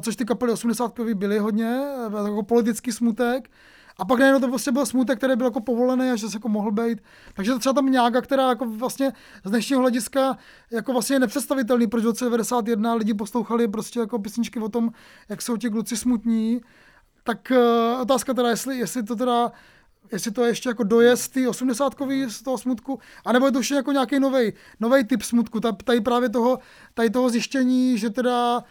což ty kapely 80 byly hodně, jako politický smutek. A pak najednou to prostě byl smutek, který byl jako povolený a že se jako mohl být. Takže to třeba tam nějaká, která jako vlastně z dnešního hlediska jako vlastně je nepředstavitelný, proč v roce 91 lidi poslouchali prostě jako písničky o tom, jak jsou ti kluci smutní. Tak uh, otázka teda, jestli, jestli to teda jestli to je ještě jako dojezd ty osmdesátkový z toho smutku, anebo je to ještě jako nějaký nový typ smutku, tady právě toho, tady toho zjištění, že teda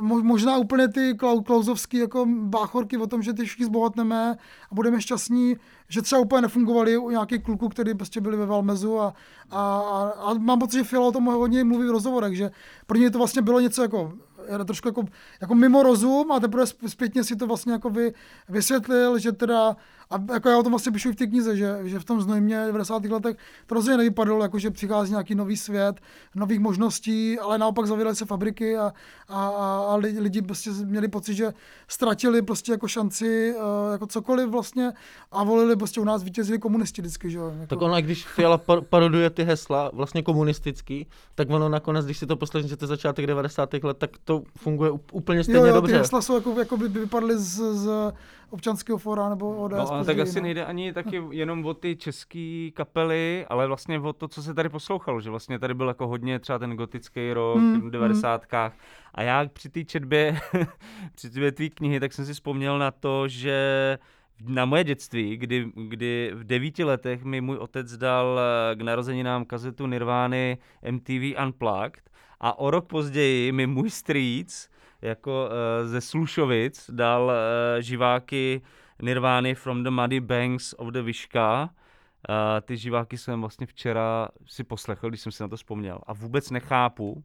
možná úplně ty klauzovský jako báchorky o tom, že ty všichni zbohatneme a budeme šťastní, že třeba úplně nefungovaly u nějakých kluků, kteří prostě byli ve Valmezu a, a, a, mám pocit, že Fiala o tom hodně mluví v rozhovorech, že pro ně to vlastně bylo něco jako trošku jako, jako mimo rozum a teprve zpětně si to vlastně jako vy, vysvětlil, že teda a jako já o tom vlastně píšu v té knize, že, že v tom znojmě v 90. letech to rozhodně nevypadalo, jako že přichází nějaký nový svět, nových možností, ale naopak zavíraly se fabriky a, a, a lidi prostě měli pocit, že ztratili prostě jako šanci uh, jako cokoliv vlastně a volili prostě u nás vítězili komunisti vždycky, že jako...
Tak ono, když Fiala paroduje ty hesla, vlastně komunistický, tak ono nakonec, když si to poslechnete začátek 90. let, tak to funguje úplně stejně
jo, jo,
dobře.
ty hesla jsou jako, jako by vypadly z, z občanského fora nebo ODS.
No, ale tak asi no. nejde ani taky jenom o ty české kapely, ale vlastně o to, co se tady poslouchalo, že vlastně tady byl jako hodně třeba ten gotický rok hmm, v 90. Hmm. A já při té četbě, při té tvý knihy, tak jsem si vzpomněl na to, že na moje dětství, kdy, kdy v devíti letech mi můj otec dal eh, k narozeninám kazetu Nirvány MTV Unplugged a o rok později mi můj strýc jako uh, ze Slušovic dal uh, živáky Nirvány From the Muddy Banks of the Vyška. Uh, ty živáky jsem vlastně včera si poslechl, když jsem si na to vzpomněl. A vůbec nechápu,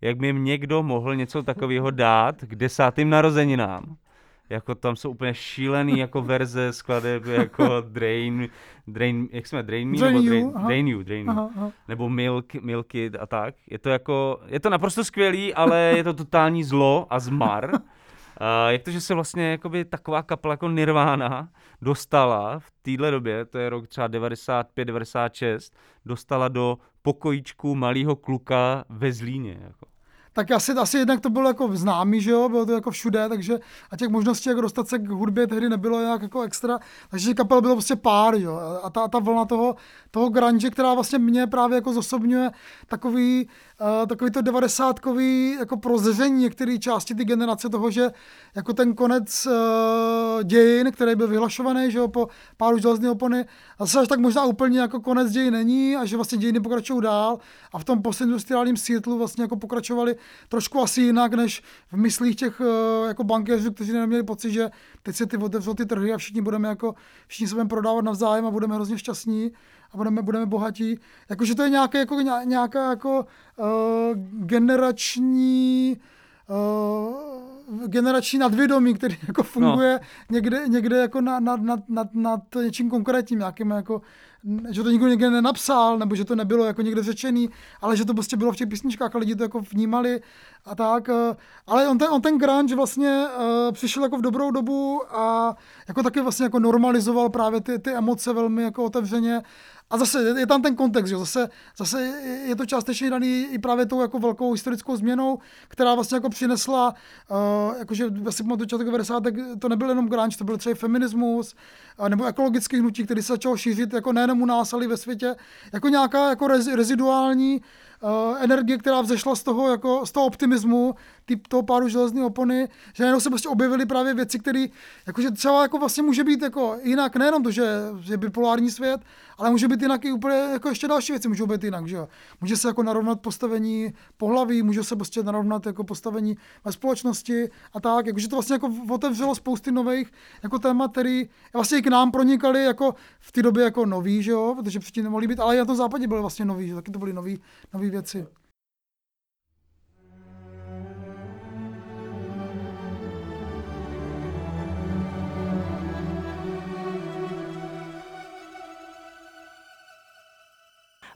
jak by jim někdo mohl něco takového dát k desátým narozeninám jako tam jsou úplně šílený jako verze skladeb jako Drain, Drain, jak jsme, Drain Me,
Drain
nebo
you,
Drain, Drain You, Drain aha, aha. nebo Milk, Milky a tak. Je to jako, je to naprosto skvělý, ale je to totální zlo a zmar. Uh, jak to, že se vlastně jakoby taková kapela jako Nirvana dostala v téhle době, to je rok třeba 95-96, dostala do pokojíčku malého kluka ve Zlíně. Jako
tak asi, asi jednak to bylo jako známý, že jo, bylo to jako všude, takže a těch možností, jak dostat se k hudbě tehdy nebylo nějak jako extra, takže kapel bylo prostě pár, jo, a ta, ta vlna toho, toho grunge, která vlastně mě právě jako zosobňuje takový, uh, takový to devadesátkový jako prozření některé části ty generace toho, že jako ten konec uh, dějin, který byl vyhlašovaný, že jo, po páru železné opony, a zase až tak možná úplně jako konec dějin není a že vlastně dějiny pokračují dál. A v tom postindustriálním světlu vlastně jako pokračovali trošku asi jinak, než v myslích těch uh, jako bankéřů, kteří neměli pocit, že teď se ty otevřou ty trhy a všichni budeme jako, všichni se budeme prodávat navzájem a budeme hrozně šťastní a budeme, budeme bohatí. Jakože to je nějaké, jako, nějaká jako uh, generační uh, generační nadvědomí, který jako funguje no. někde, někde jako nad, nad, nad, nad, nad něčím konkrétním, nějakým jako že to nikdo někde nenapsal, nebo že to nebylo jako někde řečený, ale že to prostě bylo v těch písničkách a lidi to jako vnímali a tak. Eh, ale on ten, on ten grunge vlastně uh, přišel jako v dobrou dobu a jako taky vlastně jako normalizoval právě ty, ty emoce velmi jako otevřeně a zase je tam ten kontext, že zase, zase je to částečně daný i právě tou jako velkou historickou změnou, která vlastně jako přinesla, uh, jakože já si pamatuju začátek 90. to nebyl jenom grunge, to byl třeba feminismus, uh, nebo ekologický hnutí, který se začal šířit jako nejenom u nás, ale i ve světě, jako nějaká jako rez, reziduální uh, energie, která vzešla z toho, jako, z toho optimismu, typ toho páru železné opony, že najednou se prostě objevily právě věci, které jakože třeba jako vlastně může být jako jinak, nejenom to, že je bipolární svět, ale může být jinak i úplně jako ještě další věci můžou být jinak, že jo. Může se jako narovnat postavení pohlaví, může se prostě narovnat jako postavení ve společnosti a tak, jakože to vlastně jako otevřelo spousty nových jako témat, který vlastně i k nám pronikaly jako v té době jako nový, že jo, protože předtím nemohli být, ale i na tom západě byly vlastně nový, že taky to byly nový, nový věci.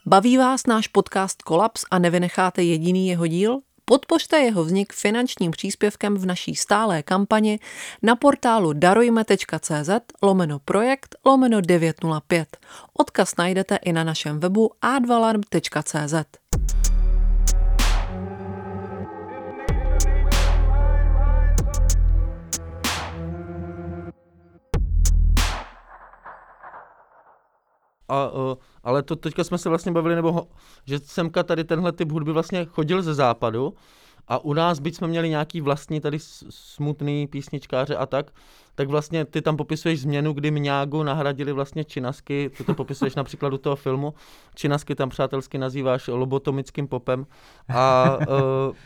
Baví vás náš podcast Kolaps a nevynecháte jediný jeho díl? Podpořte jeho vznik finančním příspěvkem v naší stálé kampani na portálu darujme.cz lomeno projekt lomeno 905. Odkaz najdete i na našem webu advalarm.cz.
A, uh, ale to teďka jsme se vlastně bavili, nebo že semka tady tenhle typ hudby vlastně chodil ze západu A u nás, byť jsme měli nějaký vlastní tady smutný písničkáře a tak, tak vlastně ty tam popisuješ změnu, kdy Mňágu nahradili vlastně činasky, ty to popisuješ například u toho filmu, činasky tam přátelsky nazýváš lobotomickým popem a uh,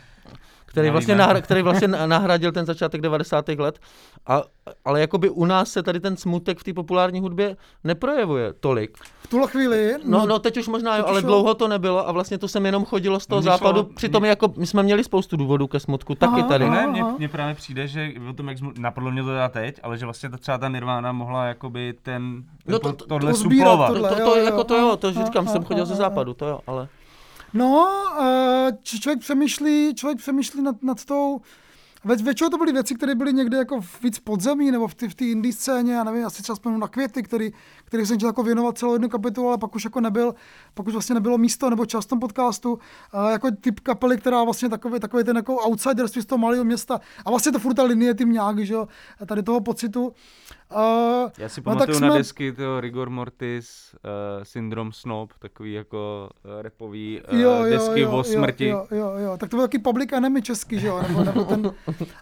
který vlastně, nahra, který vlastně na- nahradil ten začátek 90. let, a, ale jakoby u nás se tady ten smutek v té populární hudbě neprojevuje tolik.
V tuhle chvíli,
No, no teď už možná jo,
teď
ale
už jo.
dlouho to nebylo a vlastně to sem jenom chodilo z toho
Mně šlo-
západu, přitom
mně-
jako my jsme měli spoustu důvodů ke smutku, taky
Aha,
tady.
aha.
Ne, mně, mně právě přijde, že o tom, jak napadlo mě to teda teď, ale že vlastně ta, třeba ta Nirvana mohla jakoby ten, ten
No to-
to,
to-
tohle
to
suplovat.
tohle.
To, to,
jo,
to,
jo,
jako to jo, to že říkám, jsem chodil ze západu, to jo, ale...
No, č- člověk přemýšlí, člověk přemýšlí nad, nad tou, ve, většinou to byly věci, které byly někde jako víc podzemí, nebo v té v indie scéně, já nevím, asi třeba na květy, který, který jsem chtěl jako věnovat celou jednu kapitolu, ale pak už jako nebyl, pak už vlastně nebylo místo nebo čas v tom podcastu, uh, jako typ kapely, která vlastně takový, takový ten jako outsiderství z toho malého města, a vlastně to furt ta linie tím nějak, že jo, tady toho pocitu. Uh,
Já si
no, tak
pamatuju na
jsme-
desky toho Rigor Mortis, uh, Syndrom Snob, takový jako uh, repový uh,
jo, jo,
desky
jo,
o smrti.
Jo, jo, jo, tak to byl taky Public Enemy český, že jo? Nebo, nebo ten...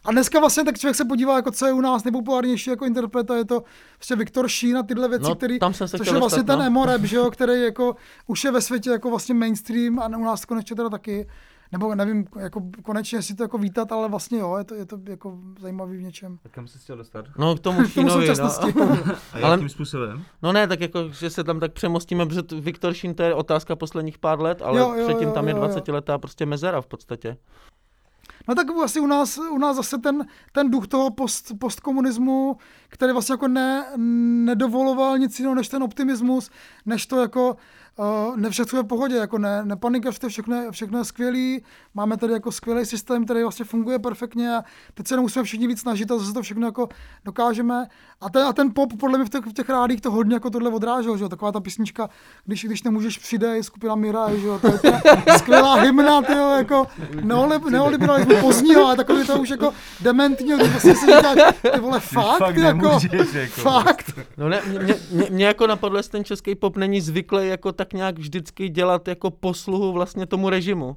A dneska vlastně tak člověk se podívá, jako co je u nás nejpopulárnější jako interpreta, je to vlastně Viktor Šín a tyhle věci,
No,
který,
tam jsem se
což je vlastně
dostat,
ten
no.
emo rap, že jo, který jako už je ve světě jako vlastně mainstream a u nás konečně teda taky. Nebo nevím, jako konečně si to jako vítat, ale vlastně jo, je to, je to jako zajímavý v něčem.
Tak kam se chtěl dostat?
No k tomu Šínovi, no.
A
Ale-
jakým způsobem?
no ne, tak jako, že se tam tak přemostíme, protože Viktor Šín to je otázka posledních pár let, ale
Jo, jo,
předtím
jo,
tam je
jo, jo.
20 letá prostě mezera v podstatě.
No tak asi u nás, u nás zase ten, ten duch toho post, postkomunismu, který vlastně jako ne, nedovoloval nic jiného než ten optimismus, než to jako ne všechno je v pohodě, jako ne, nepanikařte, všechno, je- všechno je skvělý, máme tady jako skvělý systém, který vlastně funguje perfektně a teď se nemusíme všichni víc snažit a zase to všechno jako dokážeme. A ten, a ten pop podle mě v těch, v těch rádích to hodně jako tohle odrážel, že jo? taková ta písnička, když, když nemůžeš přidej, skupina Miraj, že jo? to je ta skvělá hymna, tyjo, jako neolib, neoliberalismu pozdního, ale takový to už jako dementní, když vlastně si říkáš, ty vole, fakt,
fakt
ty jako,
nemůžeš, jako.
fakt.
No ne, mě, mě, mě, mě jako napadlo, jestli ten český pop není zvyklý jako tak nějak vždycky dělat jako posluhu vlastně tomu režimu.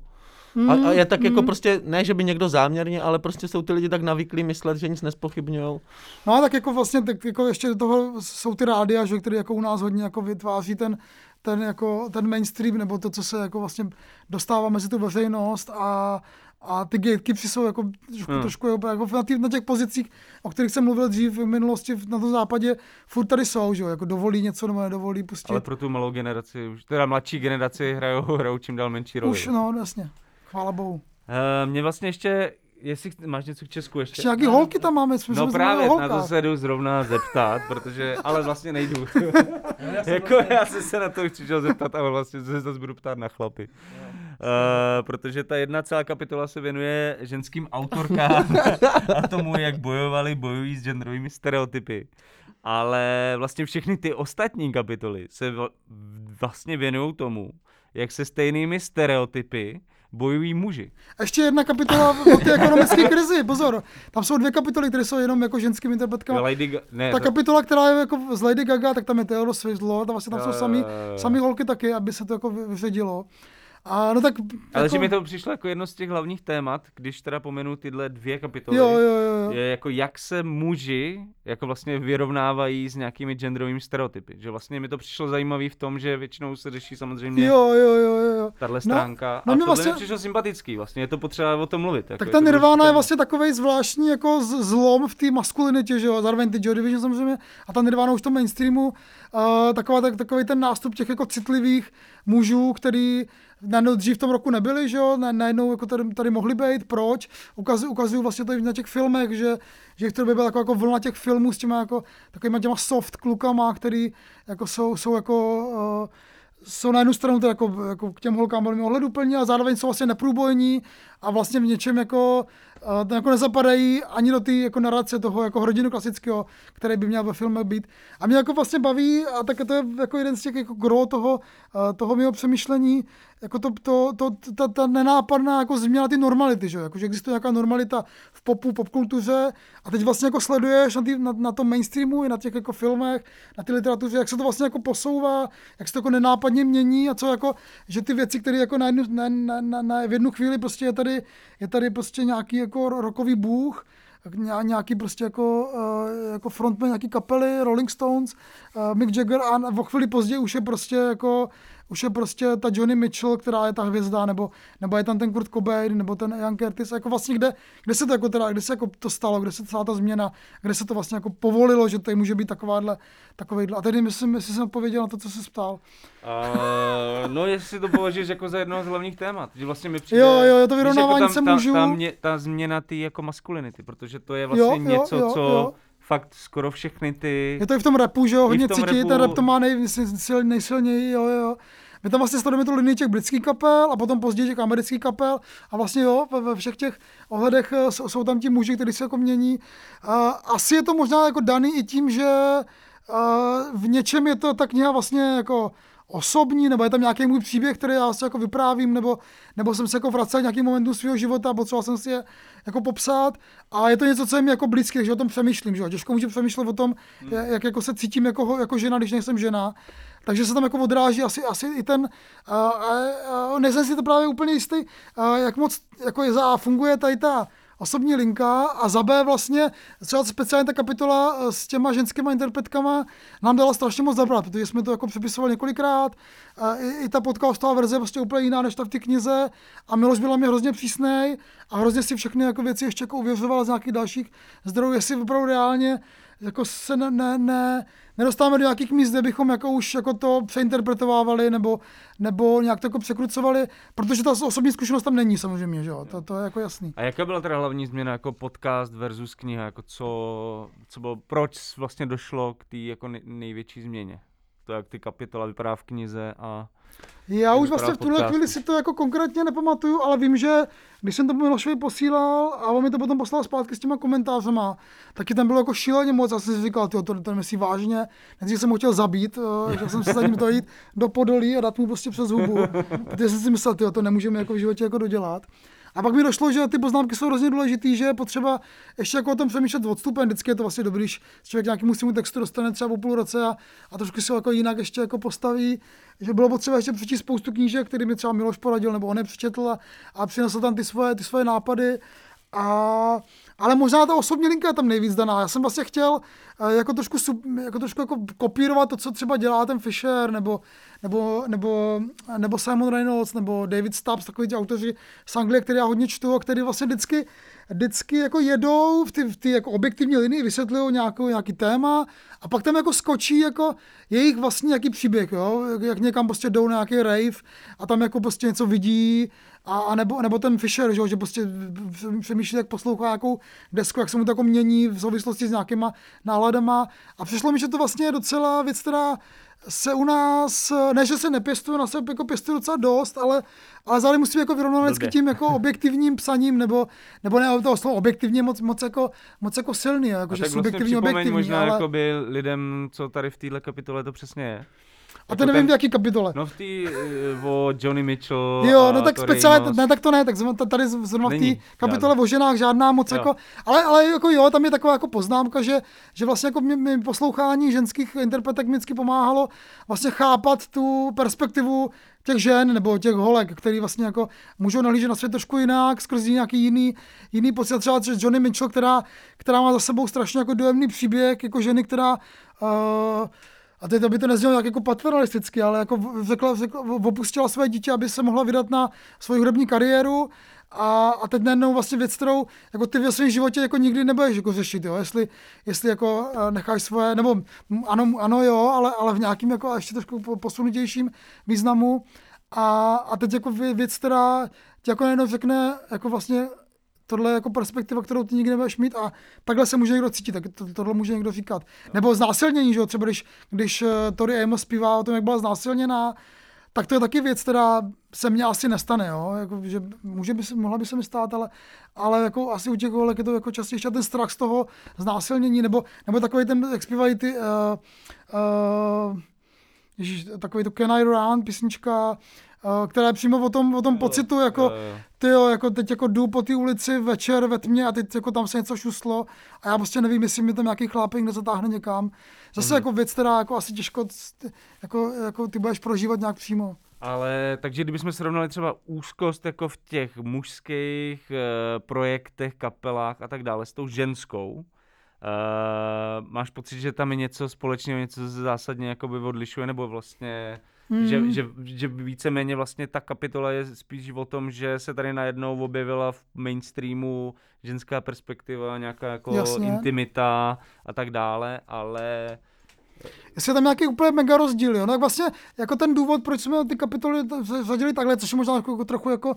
A, a je tak jako prostě, ne, že by někdo záměrně, ale prostě jsou ty lidi tak navyklí myslet, že nic nespochybňují.
No a tak jako vlastně, tak jako ještě do toho jsou ty rádia, že, které jako u nás hodně jako vytváří ten, ten, jako, ten mainstream, nebo to, co se jako vlastně dostává mezi tu veřejnost a, a ty gatekeepsy jsou jako trošku,
Hmm.
trošku jako jako na, tý, na těch pozicích, o kterých jsem mluvil dřív v minulosti na tom západě, furt tady jsou, že jo, jako dovolí něco nebo nedovolí pustit.
Ale pro tu malou generaci, už teda mladší generaci hrajou, hrajou čím dál menší roli.
Už, no, jasně. Chvála bohu.
Uh, mě vlastně ještě, jestli máš něco k Česku ještě?
Ještě nějaký holky tam máme, jsme
No
jsme
právě, na to se jdu zrovna zeptat, protože, ale vlastně nejdu. jako já jsem se na to už přišel zeptat, ale vlastně se zase budu ptát na chlapy. Protože ta jedna celá kapitola se věnuje ženským autorkám a tomu, jak bojovali, bojují s genderovými stereotypy. Ale vlastně všechny ty ostatní kapitoly se vla- vlastně věnují tomu, jak se stejnými stereotypy bojují muži.
Ještě jedna kapitola o té ekonomické krizi, pozor. Tam jsou dvě kapitoly, které jsou jenom jako ženskými interpretkami.
Lady Ga- ne,
Ta
to-
kapitola, která je jako z Lady Gaga, tak tam je Taylor Swift, Lord, a vlastně tam
Jo,
jsou sami,
jo.
sami holky taky, aby se to jako vy- vyředilo. A no tak...
Ale
jako,
že mi to přišlo jako jedno z těch hlavních témat, když teda pomenu tyhle dvě kapitoly,
Jo, jo, jo,
je jako jak se muži jako vlastně vyrovnávají s nějakými genderovými stereotypy. Že vlastně mi to přišlo zajímavý v tom, že většinou se řeší samozřejmě
Jo, jo, jo, jo,
tahle
No,
stránka.
no
a
mě
tohle
vlastně-
mi přišlo sympatický, vlastně je to potřeba o tom mluvit. Jako
Tak ta Nirvana je vlastně takový zvláštní jako zlom v té maskulinitě, že jo, a zároveň ty Joy Division samozřejmě, a ta Nirvana už v tom mainstreamu, uh, taková, tak, takový ten nástup těch jako citlivých mužů, který najednou dřív v tom roku nebyli, že jo, na- najednou jako tady, tady mohli být, proč, ukazují, ukazují vlastně to i na těch filmech, že, že té době byla jako, jako vlna těch filmů s těma jako, takovýma těma soft klukama, který jako jsou, jsou jako, uh, jsou na jednu stranu to jako, jako k těm holkám velmi ohleduplní a zároveň jsou vlastně neprůbojní a vlastně v něčem jako uh, jako nezapadají ani do té jako narace toho jako rodinu klasického, který by měl ve filmu být. A mě jako vlastně baví, a tak to je jako jeden z těch jako gro toho, uh, toho mého přemýšlení, jako to, to, to, ta, ta nenápadná jako změna ty normality, že, jako, že existuje nějaká normalita v popu, popkultuře a teď vlastně jako sleduješ na, tý, na, na tom mainstreamu i na těch jako filmech, na ty literatuře, jak se to vlastně jako posouvá, jak se to jako nenápadně mění a co jako, že ty věci, které jako na, jednu, na, na, na, na, v jednu chvíli prostě je tady, je tady prostě nějaký jako rokový bůh, nějaký prostě jako, uh, jako frontman nějaký kapely, Rolling Stones, uh, Mick Jagger a o chvíli později už je prostě jako už je prostě ta Johnny Mitchell, která je ta hvězda, nebo, nebo je tam ten Kurt Cobain, nebo ten Ian Curtis, jako vlastně kde, kde se to jako teda, kde se jako to stalo, kde se stala ta změna, kde se to vlastně jako povolilo, že to může být takováhle, takovýhle. A tedy myslím, jestli jsem odpověděl na to, co se ptal.
Uh, no, jestli to považuješ jako za jedno z hlavních témat, že vlastně mi přijde,
Jo, jo, to
víš,
vyrovnávání
jako
se
ta,
mužů.
Ta, ta, mě, ta změna ty jako maskulinity, protože to je vlastně
Jo, jo,
něco,
jo,
co
jo.
Fakt skoro všechny ty...
Je to i v tom rapu, že jo, hodně
tom
cítit,
rapu-
ten rap to má nej, sil, nejsilněji, jo, jo. My tam vlastně sledujeme tu linii těch britských kapel a potom později těch amerických kapel a vlastně jo, ve, ve všech těch ohledech eh, jsou, jsou tam ti muži, kteří se jako mění. Uh, asi je to možná jako daný i tím, že uh, v něčem je to ta kniha vlastně jako osobní, nebo je tam nějaký můj příběh, který já si jako vyprávím, nebo, nebo jsem se jako vracel nějakým momentům svého života, potřeboval jsem si je jako popsat a je to něco, co je mi jako blízké, že o tom přemýšlím, že. Těžko můžu přemýšlet o tom, jak, jak jako se cítím jako, jako žena, když nejsem žena. Takže se tam jako odráží asi, asi i ten, uh, uh, nejsem si to právě úplně jistý, uh, jak moc jako je za funguje tady ta osobní linka a za B vlastně třeba speciálně ta kapitola eh, s těma ženskýma interpretkama nám dala strašně moc zabrat, protože jsme to jako přepisovali několikrát. A i, i ta podcastová verze je prostě úplně jiná než ta v té knize a Miloš byla mi hrozně přísnej a hrozně si všechny jako věci ještě jako uvěřoval z nějakých dalších zdrojů, jestli opravdu reálně jako se ne, ne, ne, nedostáváme do nějakých míst, kde bychom jako už jako to přeinterpretovávali nebo, nebo nějak to jako překrucovali, protože ta osobní zkušenost tam není samozřejmě, že jo? To, to je jako jasný.
A jaká byla teda hlavní změna jako podcast versus kniha, jako co, co bylo, proč vlastně došlo k té jako nej, největší změně? To, jak ty kapitola vypadá v knize a...
Já už vlastně
v
tuhle chvíli si to jako konkrétně nepamatuju, ale vím, že když jsem to Milošovi posílal a on mi to potom poslal zpátky s těma komentářema, taky tam bylo jako šíleně moc. Já jsem si říkal, to, to myslí vážně. Nejdřív jsem ho chtěl zabít, eh, chtěl jsem se za ním dojít do podolí a dát mu prostě přes hubu, protože jsem si myslel, tyjo, to nemůžeme jako v životě jako dodělat. A pak mi došlo, že ty poznámky jsou hrozně důležité, že je potřeba ještě jako o tom přemýšlet odstupem. Vždycky je to vlastně dobrý, když člověk nějakému svému textu dostane třeba po půl roce a, a trošku se jako jinak ještě jako postaví. Že bylo potřeba ještě přečíst spoustu knížek, který mi třeba Miloš poradil, nebo on je přečetl a, a přinesl tam ty svoje, ty svoje nápady. A, ale možná ta osobní linka je tam nejvíc daná. Já jsem vlastně chtěl eh, jako trošku, sub, jako trošku jako kopírovat to, co třeba dělá ten Fisher, nebo, nebo, nebo, nebo Simon Reynolds, nebo David Stubbs, takový ti autoři z Anglie, který já hodně čtu, a který vlastně vždycky, vždycky jako jedou v ty, v ty jako objektivní linii, vysvětlují nějakou, nějaký téma a pak tam jako skočí jako jejich vlastní nějaký příběh, jo? Jak, někam prostě jdou na nějaký rave a tam jako prostě něco vidí a, a nebo, nebo ten Fisher, že, že prostě přemýšlí, jak poslouchá nějakou desku, jak se mu to jako mění v souvislosti s nějakýma náladama. A přišlo mi, že to vlastně je docela věc, která se u nás, ne, že se nepěstuje, na sebe jako pěstuje docela dost, ale, ale zároveň musíme jako vyrovnávat vždycky tím jako objektivním psaním, nebo, nebo ne, to slovo objektivně moc, moc, jako, moc jako silný, jako,
A
že
tak vlastně
subjektivní,
připomeň
objektivní,
možná
ale,
lidem, co tady v téhle kapitole to přesně je.
A to
jako
nevím
ten-
v jaký kapitole.
No v té uh, o Johnny Mitchell
Jo, no tak speciálně, ne, tak to ne, tak tady zrovna v té kapitole o ženách žádná moc
Jo.
jako, ale, ale jako jo, tam je taková jako poznámka, že, že vlastně jako mi, mi poslouchání ženských interpretek vždycky pomáhalo vlastně chápat tu perspektivu těch žen nebo těch holek, který vlastně jako můžou nahlížet na svět trošku jinak, skrz nějaký jiný, jiný pocit. Třeba třeba Johnny Mitchell, která, která má za sebou strašně jako dojemný příběh, jako ženy, která uh, a teď aby to neznělo jak jako paternalisticky, ale jako řekla, řekla, opustila své dítě, aby se mohla vydat na svoji hudební kariéru a, a teď najednou vlastně věc, kterou jako ty ve svém životě jako nikdy nebudeš jako řešit, jo? Jestli, jestli jako eh, necháš svoje, nebo ano, ano jo, ale, ale v nějakým jako ještě trošku po- posunutějším významu a, a teď jako vě- věc, která ti jako najednou řekne jako vlastně tohle je jako perspektiva, kterou ty nikdy nebudeš mít a takhle se může někdo cítit, tak to, tohle může někdo říkat. Nebo znásilnění, že jo, třeba když, když eh, Tori Amos zpívá o tom, jak byla znásilněná, tak to je taky věc, která se mně asi nestane, jo? Jako, že může by se, mohla by se mi stát, ale, ale jako asi u těch holek je to jako častěji ten strach z toho znásilnění, nebo, nebo takový ten, jak zpívají ty, uh, uh, ježiš, takový to Can I Run, písnička, která je přímo o tom, o tom pocitu, jako, ty jo, jako teď jako jdu po té ulici večer ve tmě a teď jako tam se něco šuslo a já prostě nevím, jestli mi tam nějaký chlápek nezatáhne někam. Zase mm. jako věc, která jako asi těžko, jako, jako ty budeš prožívat nějak přímo.
Ale takže kdybychom srovnali třeba úzkost jako v těch mužských uh, projektech, kapelách a tak dále s tou ženskou, uh, máš pocit, že tam je něco společného, něco zásadně jakoby odlišuje, nebo vlastně, mm. že, že, že víceméně vlastně ta kapitola je spíš o tom, že se tady najednou objevila v mainstreamu ženská perspektiva, nějaká jako Jasně. intimita a tak dále, ale
jestli je tam nějaký úplně mega rozdíl, jo? No, tak vlastně jako ten důvod, proč jsme ty kapitoly zadili takhle, což je možná jako, trochu jako,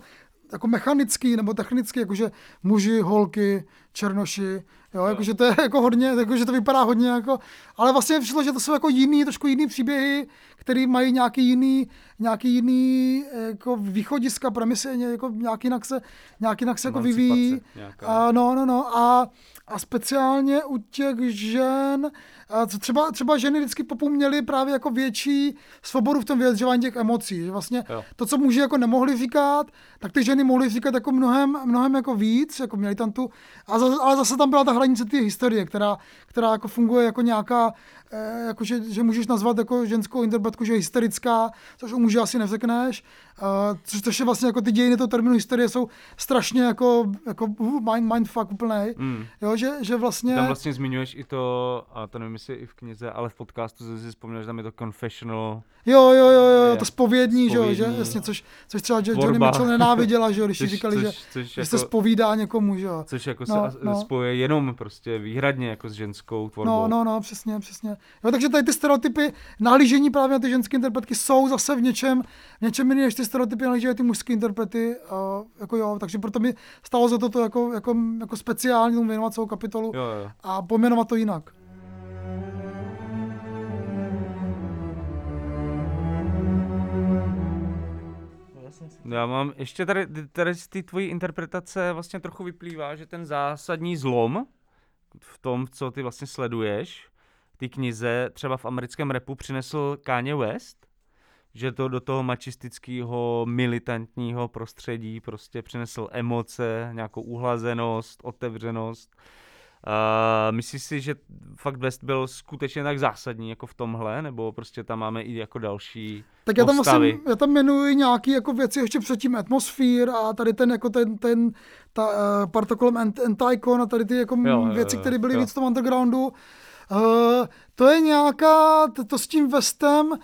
jako mechanický nebo technický, jakože muži, holky, černoši, jo, jakože to je jako hodně, jakože to vypadá hodně jako, ale vlastně přišlo, že to jsou jako jiný, trošku jiný příběhy, který mají nějaký jiný, nějaký jiný jako východiska, premisy, jako nějak jinak se, nějak jinak se jako vyvíjí. A, no, no, no, a, a speciálně u těch žen, a třeba, třeba ženy vždycky popu měly právě jako větší svobodu v tom vyjadřování těch emocí. Že vlastně jo. to, co muži jako nemohli říkat, tak ty ženy mohly říkat jako mnohem, mnohem jako víc, jako měli tam tu, a za, ale zase tam byla ta hranice té historie, která, která jako funguje jako nějaká, eh, jako že, že můžeš nazvat jako ženskou interpretku, že je hysterická, což u muže asi neřekneš, uh, což, což je vlastně jako ty dějiny toho termínu historie jsou strašně jako, jako mind, mindfuck úplnej, mm. jo, že, že vlastně...
Tam vlastně zmiňuješ i to, a to nevím, jestli i v knize, ale v podcastu jsi si vzpomněl, že tam je to confessional.
Jo, jo, jo, jo, to spovědní, že jo, že jasně, což, což třeba Johnny Mitchell nenáviděla, že jo, když což, říkali, což, že, což že jako, se spovídá někomu, že jo.
Což jako no, se no. spojuje jenom prostě výhradně jako s ženskou tvorbou.
No, no, no, přesně, přesně. Jo, takže tady ty stereotypy nahlížení právě na ty ženské interpretky jsou zase v něčem, v něčem jiný, než ty stereotypy nahlížení ty mužské interprety, uh, jako jo, takže proto mi stalo za to, to jako, jako, jako speciálně tomu věnovat celou kapitolu jo, jo. a pojmenovat to jinak.
Já mám ještě tady, tady z té tvojí interpretace vlastně trochu vyplývá, že ten zásadní zlom v tom, co ty vlastně sleduješ, ty knize třeba v americkém repu přinesl Kanye West, že to do toho mačistického, militantního prostředí prostě přinesl emoce, nějakou uhlazenost, otevřenost Uh, myslíš si, že fakt West byl skutečně tak zásadní jako v tomhle, nebo prostě tam máme i jako další
Tak já tam, vlastně, já tam jmenuji nějaké jako věci ještě předtím atmosfér a tady ten jako ten, ten ta uh, parta kolem Anticon a tady ty jako jo, věci, které byly jo. víc v tom undergroundu. Uh, to je nějaká, to, to s tím Westem, uh,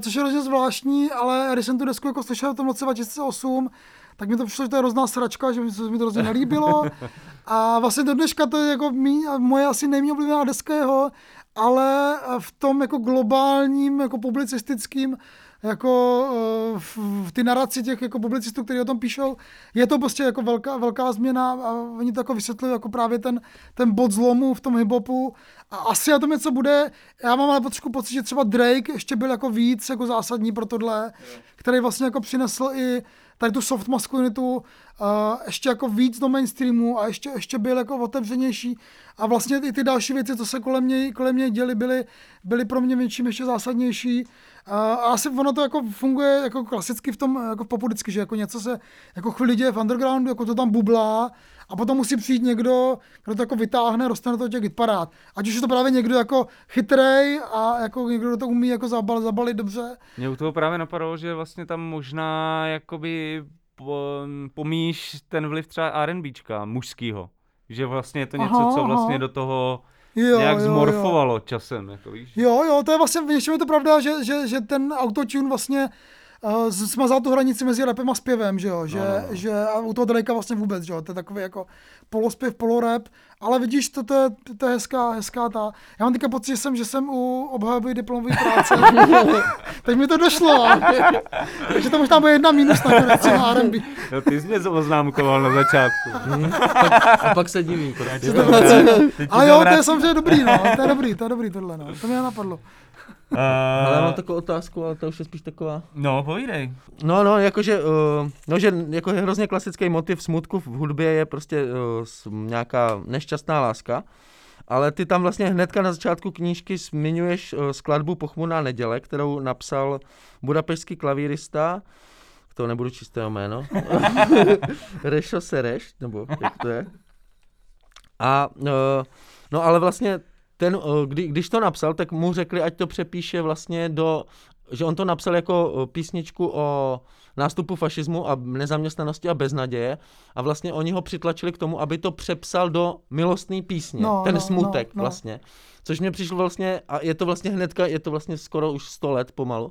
což je hrozně zvláštní, ale když jsem tu desku jako slyšel v tom roce 2008, tak mi to přišlo, že to je hrozná sračka, že mi to hrozně nelíbilo. A vlastně do dneška to je jako mý, moje asi nejméně oblíbená deska jeho, ale v tom jako globálním, jako publicistickým, jako eh, v, v ty naraci těch jako publicistů, kteří o tom píšou, je to prostě jako velká, velká změna a oni to jako vysvětlují jako právě ten, ten bod zlomu v tom hiphopu. A asi na tom něco bude, já mám ale trošku pocit, že třeba Drake ještě byl jako víc jako zásadní pro tohle, který vlastně jako přinesl i tady tu soft maskulinitu uh, ještě jako víc do mainstreamu a ještě, ještě byl jako otevřenější. A vlastně i ty další věci, co se kolem něj, kolem něj děly, byly, byly pro mě větším ještě zásadnější. A asi ono to jako funguje jako klasicky v tom, jako v popudicky, že jako něco se jako chvíli děje v undergroundu, jako to tam bublá a potom musí přijít někdo, kdo to jako vytáhne, dostane to těch hitparád. Ať už je to právě někdo jako chytrej a jako někdo, kdo to umí jako zabal, zabalit dobře.
Mě u toho právě napadlo, že vlastně tam možná jakoby pomíš ten vliv třeba R&Bčka mužskýho. Že vlastně je to něco, aha, co vlastně aha. do toho jo, nějak jo, zmorfovalo jo. časem, jako víš.
Jo, jo, to je vlastně, v je to pravda, že, že, že ten autotune vlastně uh, smazal tu hranici mezi rapem a zpěvem, že jo, že, no, no. no. že a u toho Drakea vlastně vůbec, že jo, to je takový jako polospěv, polorap ale vidíš, to, to, je, to je hezká, hezká ta. Já mám teďka pocit, že jsem, že jsem u obhajoby diplomové práce. Teď mi to došlo. Takže to možná bude jedna minus na konec na R&B.
No, ty jsi mě oznámkoval na začátku.
A pak se divím. Prostě.
Ale jo, to je samozřejmě dobrý, no. To je dobrý, to je dobrý tohle, no. To mě napadlo.
Uh,
Ale mám takovou otázku, ale to už je spíš taková.
No, povídej.
No, no, jakože, uh, no, že jako je hrozně klasický motiv smutku v hudbě je prostě uh, nějaká nešťastná láska. Ale ty tam vlastně hnedka na začátku knížky zmiňuješ uh, skladbu Pochmurná neděle, kterou napsal budapešský klavírista, to nebudu jeho jméno, Rešo Sereš, nebo jak to je. A, uh, no ale vlastně ten, uh, kdy, když to napsal, tak mu řekli, ať to přepíše vlastně do, že on to napsal jako uh, písničku o nástupu fašismu a nezaměstnanosti a beznaděje a vlastně oni ho přitlačili k tomu, aby to přepsal do milostné písně,
No,
ten
no,
smutek
no, no.
vlastně. Což mě přišlo vlastně, a je to vlastně hnedka, je to vlastně skoro už 100 let pomalu,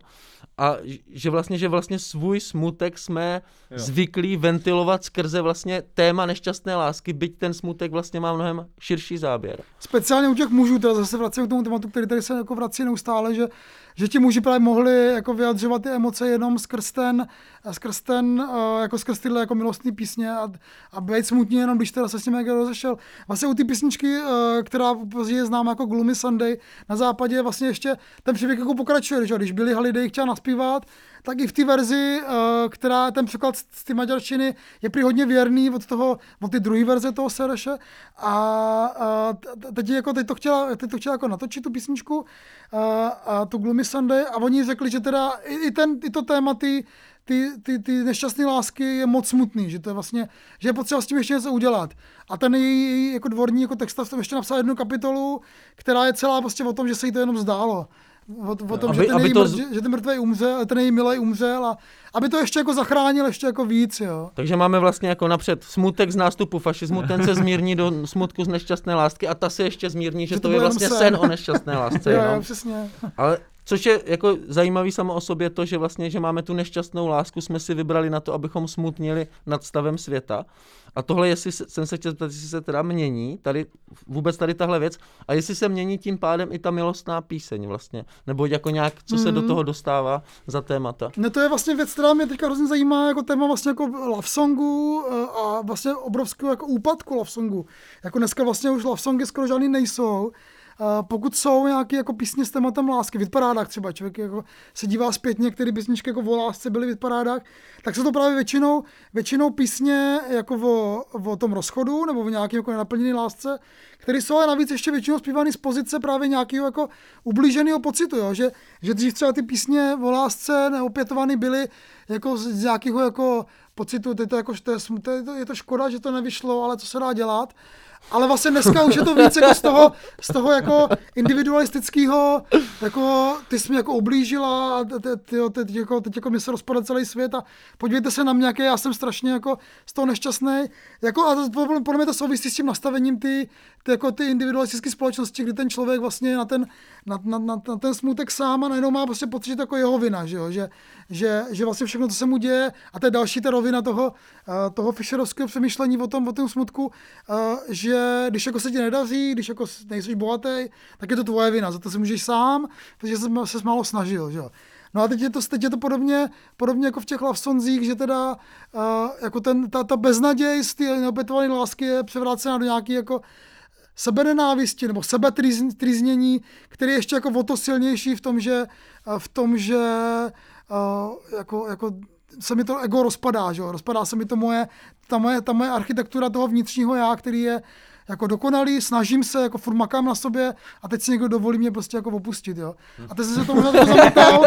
a že vlastně, že vlastně svůj smutek jsme jo. zvyklí ventilovat skrze vlastně téma nešťastné lásky, byť ten smutek vlastně má mnohem širší záběr.
Speciálně u těch mužů, teda zase vracím k tomu tématu, který tady se jako vrací neustále, že, že ti muži právě mohli jako vyjadřovat ty emoce jenom skrz ten, skrz ten, uh, jako skrz tyhle jako milostný písně a, a být smutný jenom, když teda se s nimi jako rozešel. Vlastně u ty písničky, uh, která později je známá jako Gloomy Sunday, na západě vlastně ještě ten příběh jako pokračuje, že? když Billy Holiday chtěla naspívat, tak i v té verzi, uh, která ten překlad z té maďarštiny je prý hodně věrný od toho, od ty druhé verze toho Sereše a, teď, jako, teď, to chtěla, teď to chtěla jako natočit tu písničku a, a tu Gloomy Sunday a oni řekli, že teda i, ten, i to téma ty, ty, ty, ty nešťastné lásky je moc smutný, že to je vlastně, že je potřeba s tím ještě něco udělat. A ten její, jako dvorní jako textař tam ještě napsal jednu kapitolu, která je celá prostě o tom, že se jí to jenom zdálo. O, o tom,
Aby-
že, ten
aby to
že, že ten mrtvý umřel, ten její milý umřel a aby to ještě jako zachránil ještě jako víc, jo.
Takže máme vlastně jako napřed smutek z nástupu fašismu, ten se zmírní do smutku z nešťastné lásky a ta se ještě zmírní, že,
Že
to,
to
je vlastně
sen.
sen o nešťastné lásce.
Jo,
jenom.
jo, přesně.
Ale což je jako zajímavý samo o sobě to, že vlastně, že máme tu nešťastnou lásku, jsme si vybrali na to, abychom smutnili nad stavem světa. A tohle, jestli se, jsem se chtěl zeptat, jestli se teda mění, tady, vůbec tady tahle věc, a jestli se mění tím pádem i ta milostná píseň vlastně, nebo jako nějak, co se do
Mhm.
toho dostává za témata.
No to je vlastně věc, která mě teďka hrozně zajímá jako téma vlastně jako love songu eh, a vlastně obrovského jako úpadku love songu. Jako dneska vlastně už love songy skoro žádný nejsou. Pokud jsou nějaké jako písně s tématem lásky, v třeba, člověk jako se dívá zpětně, které písničky jako o lásce byly v tak jsou to právě většinou, většinou písně jako o, o tom rozchodu nebo o nějaké jako nenaplněné lásce, které jsou ale navíc ještě většinou zpívané z pozice právě nějakého jako ublíženého pocitu, jo? Že, že dřív třeba ty písně o lásce neopětované byly jako z nějakého jako pocitu, je to, jako, to je, to, je to škoda, že to nevyšlo, ale co se dá dělat. Ale vlastně dneska už je to víc jako z toho, z toho jako individualistického, jako ty jsi mě jako oblížila a te- ty, teď, jako, teď jako mě se rozpadá celý svět a podívejte se na mě, jaký já jsem strašně jako z toho nešťastný. Jako, a to, podle mě to souvisí s tím nastavením ty, ty, jako ty individualistické společnosti, kdy ten člověk vlastně na ten, na, na, na, na ten smutek sám a najednou má prostě pocit jako jeho vina, že, jo? Že, že, že vlastně všechno, co se mu děje, a to je další ta rovina toho, eh, toho Fischerovského přemýšlení o tom, o tom smutku, eh, že když jako se ti nedaří, když jako nejsi bohatý, tak je to tvoje vina, za to si můžeš sám, protože jsi se málo snažil, že jo. No a teď je to, teď je to podobně, podobně jako v těch love sonzích, že teda uh, jako ten, ta, ta beznaděj z té neopětované lásky je převrácená do nějaký jako sebenenávisti nebo sebetriznění, který je ještě jako o to silnější v tom, že, eh, v tom, že uh, jako, jako se mi to ego rozpadá, že rozpadá se mi to moje, ta moje, ta moje architektura toho vnitřního já, který je jako dokonalý, snažím se, jako furt makám na sobě a teď si někdo dovolí mě prostě jako opustit, jo. A teď jsem se to možná trochu zamotal,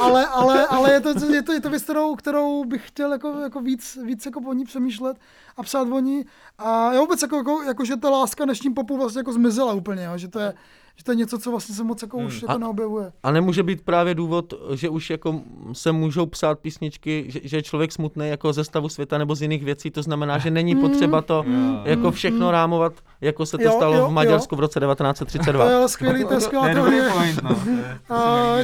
ale, ale, ale je, to, je, to, je to věc, kterou, kterou bych chtěl jako, jako víc, víc jako o ní přemýšlet a psát o ní. A já vůbec jako, jako, jako, že ta láska dnešním popu vlastně jako zmizela úplně, jo? že to je, že to je něco, co vlastně se moc jako už jako
A-
neobjevuje.
A nemůže být právě důvod, že už jako se můžou psát písničky, že, že je člověk smutný jako ze stavu světa nebo z jiných věcí, to znamená, že není potřeba to jako všechno rámovat, jako se to
Jo,
stalo
jo,
v Maďarsku
jo.
v roce
To
1932.
je ale skvělý, to je skvělá
To je dobrý
teorie.
no.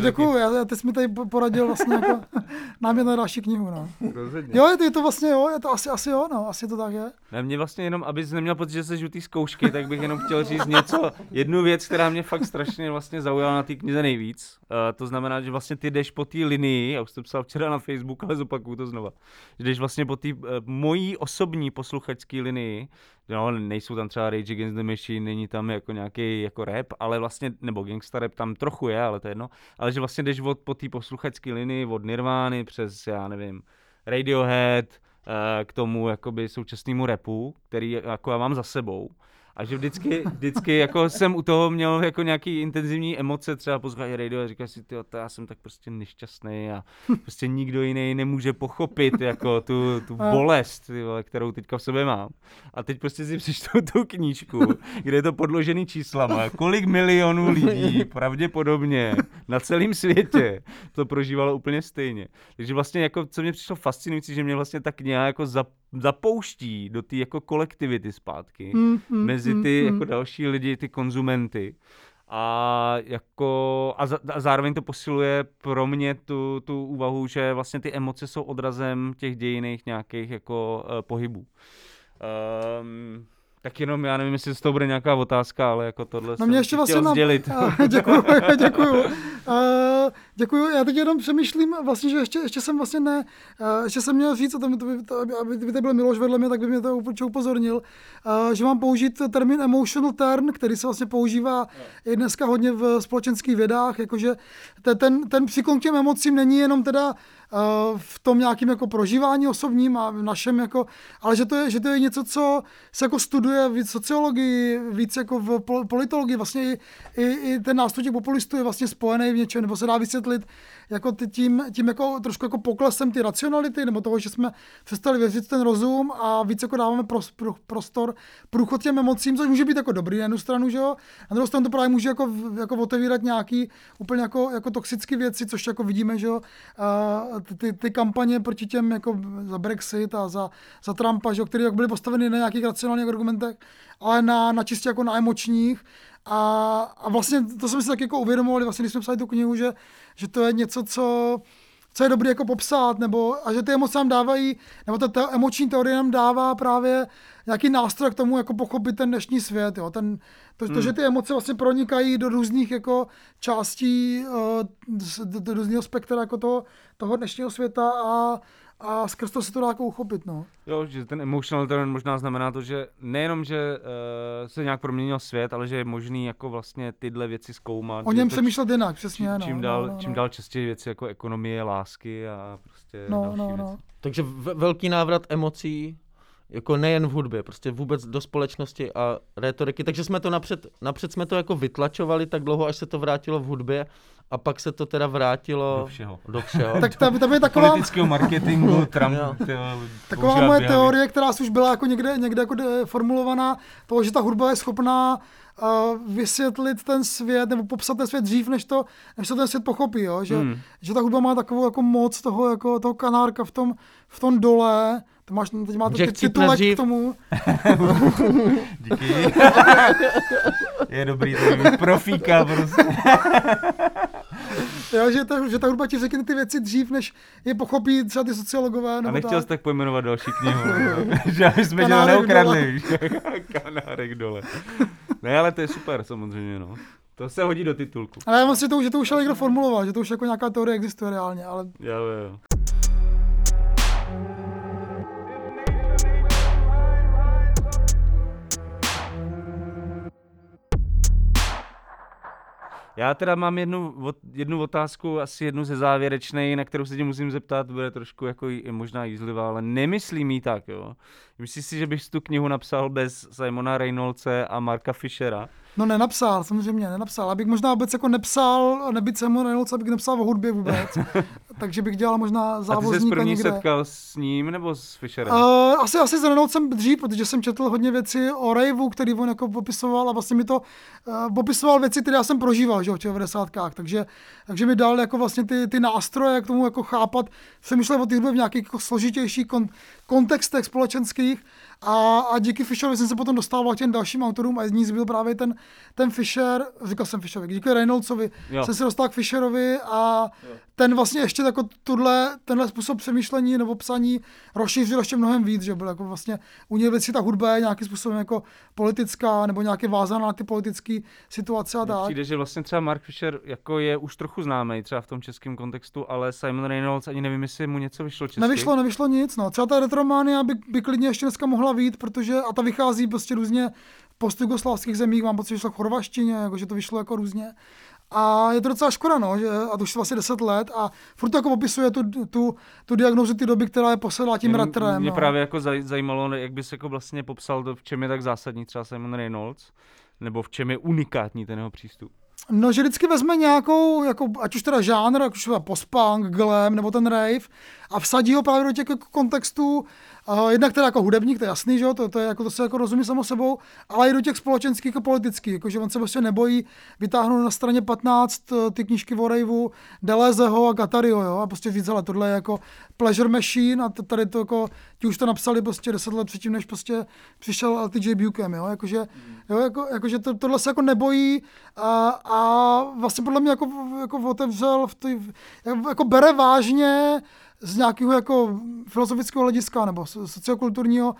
děkuju, já, ty jsi mi tady po- poradil vlastně jako námět na další knihu, no.
Rozhodně.
Jo, je to, je to vlastně jo, je to asi, asi jo, no, asi to tak je.
Ne, mě vlastně jenom, abys neměl pocit, že se žlutý zkoušky, tak bych jenom chtěl říct něco, jednu věc, která mě fakt strašně vlastně zaujala na té knize nejvíc. Uh, to znamená, že vlastně ty jdeš po té linii, já už jsem psal včera na Facebook, ale zopakuju to znova, že jdeš vlastně po té uh, mojí osobní posluchačské linii, no, nejsou tam třeba Rage Against the Machine, není tam jako nějaký jako rap, ale vlastně, nebo gangsta rap tam trochu je, ale to je jedno, ale že vlastně jdeš od, po té posluchačské linii od Nirvány přes, já nevím, Radiohead, eh, k tomu jakoby současnému repu, který jako já mám za sebou. A že vždycky, vždycky jako jsem u toho měl jako nějaký intenzivní emoce, třeba poslouchat radio a říkal si, ty to já jsem tak prostě nešťastný a prostě nikdo jiný nemůže pochopit jako tu, tu bolest, ty vole, kterou teďka v sobě mám. A teď prostě si přečtu tu knížku, kde je to podložený číslama, kolik milionů lidí pravděpodobně na celém světě to prožívalo úplně stejně. Takže vlastně jako, co mě přišlo fascinující, že mě vlastně ta kniha jako zap, zapouští do té jako kolektivity zpátky,
Mm, mm,
mezi
mm,
ty
mm.
jako další lidi, ty konzumenty. A, jako, a, za, a zároveň to posiluje pro mě tu, tu úvahu, že vlastně ty emoce jsou odrazem těch dějiných nějakých jako uh, pohybů. Um, tak jenom, já nevím, jestli z toho bude nějaká otázka, ale jako tohle
No
jsem
mě ještě vlastně na...
sdělit.
děkuju, děkuju. Uh, děkuju, já teď jenom přemýšlím vlastně, že ještě, ještě jsem vlastně ne, uh, ještě jsem měl říct, a to, by- to, by- to, aby, aby by to byl Miloš vedle mě, tak by mě to určitě upozornil, uh, že mám použít termín emotional turn, který se vlastně používá i dneska hodně v společenských vědách, jakože te- ten, ten příklon k těm emocím není jenom teda v tom nějakým jako prožívání osobním a v našem jako, ale že to je, že to je něco, co se jako studuje v sociologii, víc jako v pol- politologii, vlastně i, i, i ten těch populistů je vlastně spojený v něčem, nebo se dá vysvětlit jako tím, tím jako trošku jako poklesem ty racionality, nebo toho, že jsme přestali věřit ten rozum a víc jako dáváme pros, pro, prostor průchod těm emocím, což může být jako dobrý na jednu stranu, že jo, na druhou stranu to právě může jako, jako otevírat nějaký úplně jako, jako toxické věci, což jako vidíme, že jo, a ty, ty, kampaně proti těm jako za Brexit a za, za Trumpa, že jo, které byly postaveny na nějakých racionálních argumentech, ale na, na čistě jako na emočních, a, a vlastně to jsme si tak jako uvědomovali, vlastně, když jsme psali tu knihu, že, že to je něco, co, co je dobré jako popsat, nebo, a že ty emoce nám dávají, nebo ta, ta emoční teorie nám dává právě nějaký nástroj k tomu, jako pochopit ten dnešní svět. Jo. Ten, to, to, že ty emoce vlastně pronikají do různých jako částí, uh, do, do různého spektra jako toho, toho dnešního světa a, a skrz to se to dá jako uchopit. No.
Jo, že ten emotional turn možná znamená to, že nejenom, že uh, se nějak proměnil svět, ale že je možný jako vlastně tyhle věci zkoumat.
O
že
něm
to
přemýšlet jinak, přesně.
čím,
no,
čím,
no,
dál,
no, no.
čím dál častěji věci jako ekonomie, lásky a prostě
No,
další
no,
věci.
no.
Takže v- velký návrat emocí, jako nejen v hudbě, prostě vůbec do společnosti a rétoriky. Takže jsme to napřed, napřed jsme to jako vytlačovali tak dlouho, až se to vrátilo v hudbě a pak se to teda vrátilo
Do všeho.
Do všeho.
Tak tam, tam je taková,
Politického marketingu, Trump,
Jo.
tyjo,
Taková moje
běhavy.
teorie, která už byla jako někde, někde jako de- formulovaná, toho, že ta hudba je schopná uh, vysvětlit ten svět nebo popsat ten svět dřív, než to, než to ten svět pochopí, jo? Že,
Hmm.
že ta hudba má takovou jako moc toho, jako, toho kanárka v tom, v tom dole, to máš, teď máte ty titulek
dřív.
k tomu.
Díky. je dobrý, to je profíka prostě.
Jo, že, ta, že ta hudba ti řekne ty věci dřív, než je pochopí třeba ty sociologové.
A
Nebo
nechtěl
tak.
jsi tak pojmenovat další knihu, že aby jsme tě neukradli, kanárek dole. Ne, ale to je super samozřejmě, no. To se hodí do titulku.
Ale já myslím, že to, že to už ale někdo formuloval, že to už jako nějaká teorie existuje reálně, ale
Jo, jo. Já teda mám jednu, jednu otázku, asi jednu ze závěrečnej, na kterou se tě musím zeptat, bude trošku jako možná jízlivá, ale nemyslím jí tak, jo. Myslíš si, že bych tu knihu napsal bez Simona Reynoldse a Marka Fischera?
No nenapsal, samozřejmě nenapsal. Abych možná vůbec jako nepsal, nebyt Simon Reynolds, abych nepsal o hudbě vůbec. Takže bych dělal možná
A ty
závozníka
jsi první
někde.
setkal s ním nebo s Fisherem?
Uh, asi, asi s Reynoldsem dřív, protože jsem četl hodně věcí o Raveu, který on jako popisoval a vlastně mi to uh, popisoval věci, které já jsem prožíval že, jo, v těch 90. Takže, takže mi dal jako vlastně ty, ty nástroje k tomu jako chápat, přemýšlet o té hudbě v nějakých jako složitějších kon, kontextech společenských a, a díky Fisherovi jsem se potom dostával k těm dalším autorům a jedním z byl právě ten, ten Fisher, říkal jsem Fisherovi, díky Reynoldsovi
Jo.
jsem se dostal k Fisherovi a ten vlastně ještě jako tuhle, tenhle způsob přemýšlení nebo psaní rozšířil ještě mnohem víc, že byl jako vlastně u něj věci ta hudba je nějakým způsobem jako politická nebo nějaké vázaná na ty politické situace a tak.
Přijde, že vlastně třeba Mark Fisher jako je už trochu známý třeba v tom českém kontextu, ale Simon Reynolds ani nevím, jestli mu něco vyšlo česky.
Nevyšlo, nevyšlo nic, no. Třeba ta Retromania by, by klidně ještě dneska mohla vít, protože, a ta vychází prostě různě v postjugoslávských zemích, mám pocit, že vyšlo v chorvaštině, jako, že to vyšlo jako různě. A je to docela škoda, no, že, a to už je vlastně 10 let a furt to jako popisuje tu, tu, tu diagnózu ty doby, která je posedlá tím
Jenom
retrem.
Mě
no.
právě jako zaj- zajímalo, jak bys jako vlastně popsal to, v čem je tak zásadní třeba Simon Reynolds, nebo v čem je unikátní ten jeho přístup.
No, že vždycky vezme nějakou, jako, ať už teda žánr, ať už třeba post-punk, glam, nebo ten rave, a vsadí ho právě do těch jako kontextů, jednak teda jako hudebník, to je jasný, že jo, to, to, je, jako, to se jako rozumí samo sebou, ale i do těch společenských a politických, jakože on se prostě nebojí vytáhnout na straně 15 uh, ty knížky o raveu, Delezeho a Gatario, jo, a prostě říct, ale tohle je jako pleasure machine a tady to jako, ti už to napsali prostě 10 let předtím, než prostě přišel LTJ Bukem, jo, jakože, jo, jako, jakože to, tohle se jako nebojí a, a vlastně podle mě jako, jako otevřel, v tý, jako bere vážně z nějakého jako filozofického hlediska nebo so- sociokulturního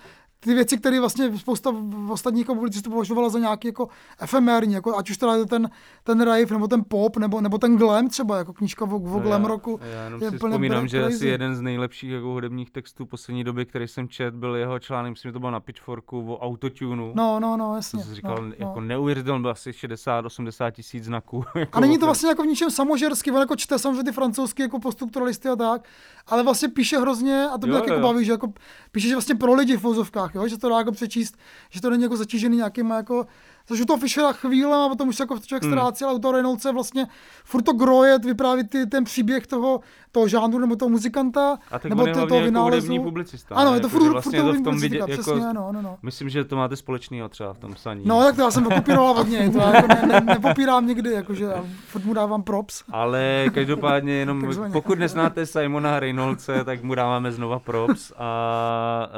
ty věci, které vlastně spousta ostatních publicistů považovala za nějaký jako efemérní, jako ať už teda je ten, ten rave, nebo ten pop, nebo, nebo ten glam třeba, jako knížka o, o glam roku.
Já jenom
je
si vzpomínám, že
crazy.
asi jeden z nejlepších jako hudebních textů poslední doby, který jsem čet, byl jeho článek, myslím, že to byl na Pitchforku o autotunu.
No, no, no,
to
jasně.
jsi říkal,
no,
jako
no.
neuvěřitelný, byl asi 60-80 tisíc znaků. jako
A není to vlastně jako v ničem samožerský, on jako čte samozřejmě ty francouzský jako poststrukturalisty a tak, ale vlastně píše hrozně, a to mě taky jako baví, že jako píše, že vlastně pro lidi v vozovkách, jo, že to dá jako přečíst, že to není jako zatížený nějakýma jako Což u toho Fischera chvíle a potom už se jako člověk
Hmm.
ztrácí, ale u toho Reynoldse vlastně furt to grojet, vypráví ty, ten příběh toho, toho žánru nebo toho muzikanta,
A tak
nebo toho
jako
vynálezu.
hudební publicista.
Ano, je to
Jako,
furt,
že
furt
vlastně
to
v tom
publicistika,
vidět,
přesně,
jako,
no, no, no.
Myslím, že to máte společného třeba v tom psaní.
No, tak to já jsem to kopíroval od něj, to já jako ne, ne, nepopírám nikdy, jakože furt mu dávám props.
Ale každopádně jenom, pokud neznáte Simona Reynoldse, tak mu dáváme znova props a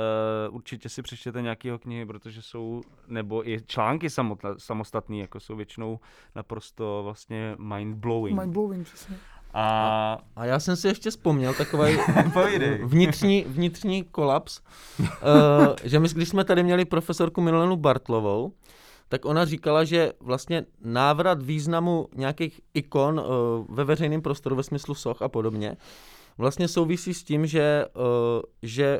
uh, určitě si přečtěte nějaký jeho knihy, protože jsou, nebo i články samotla, samostatný, jako jsou většinou naprosto vlastně mind-blowing.
Mind-blowing, přesně.
A
A já jsem si ještě vzpomněl takový vnitřní, vnitřní kolaps, uh, že my, když jsme tady měli profesorku Milenu Bartlovou, tak ona říkala, že vlastně návrat významu nějakých ikon uh, ve veřejném prostoru ve smyslu soch a podobně vlastně souvisí s tím, že, uh, že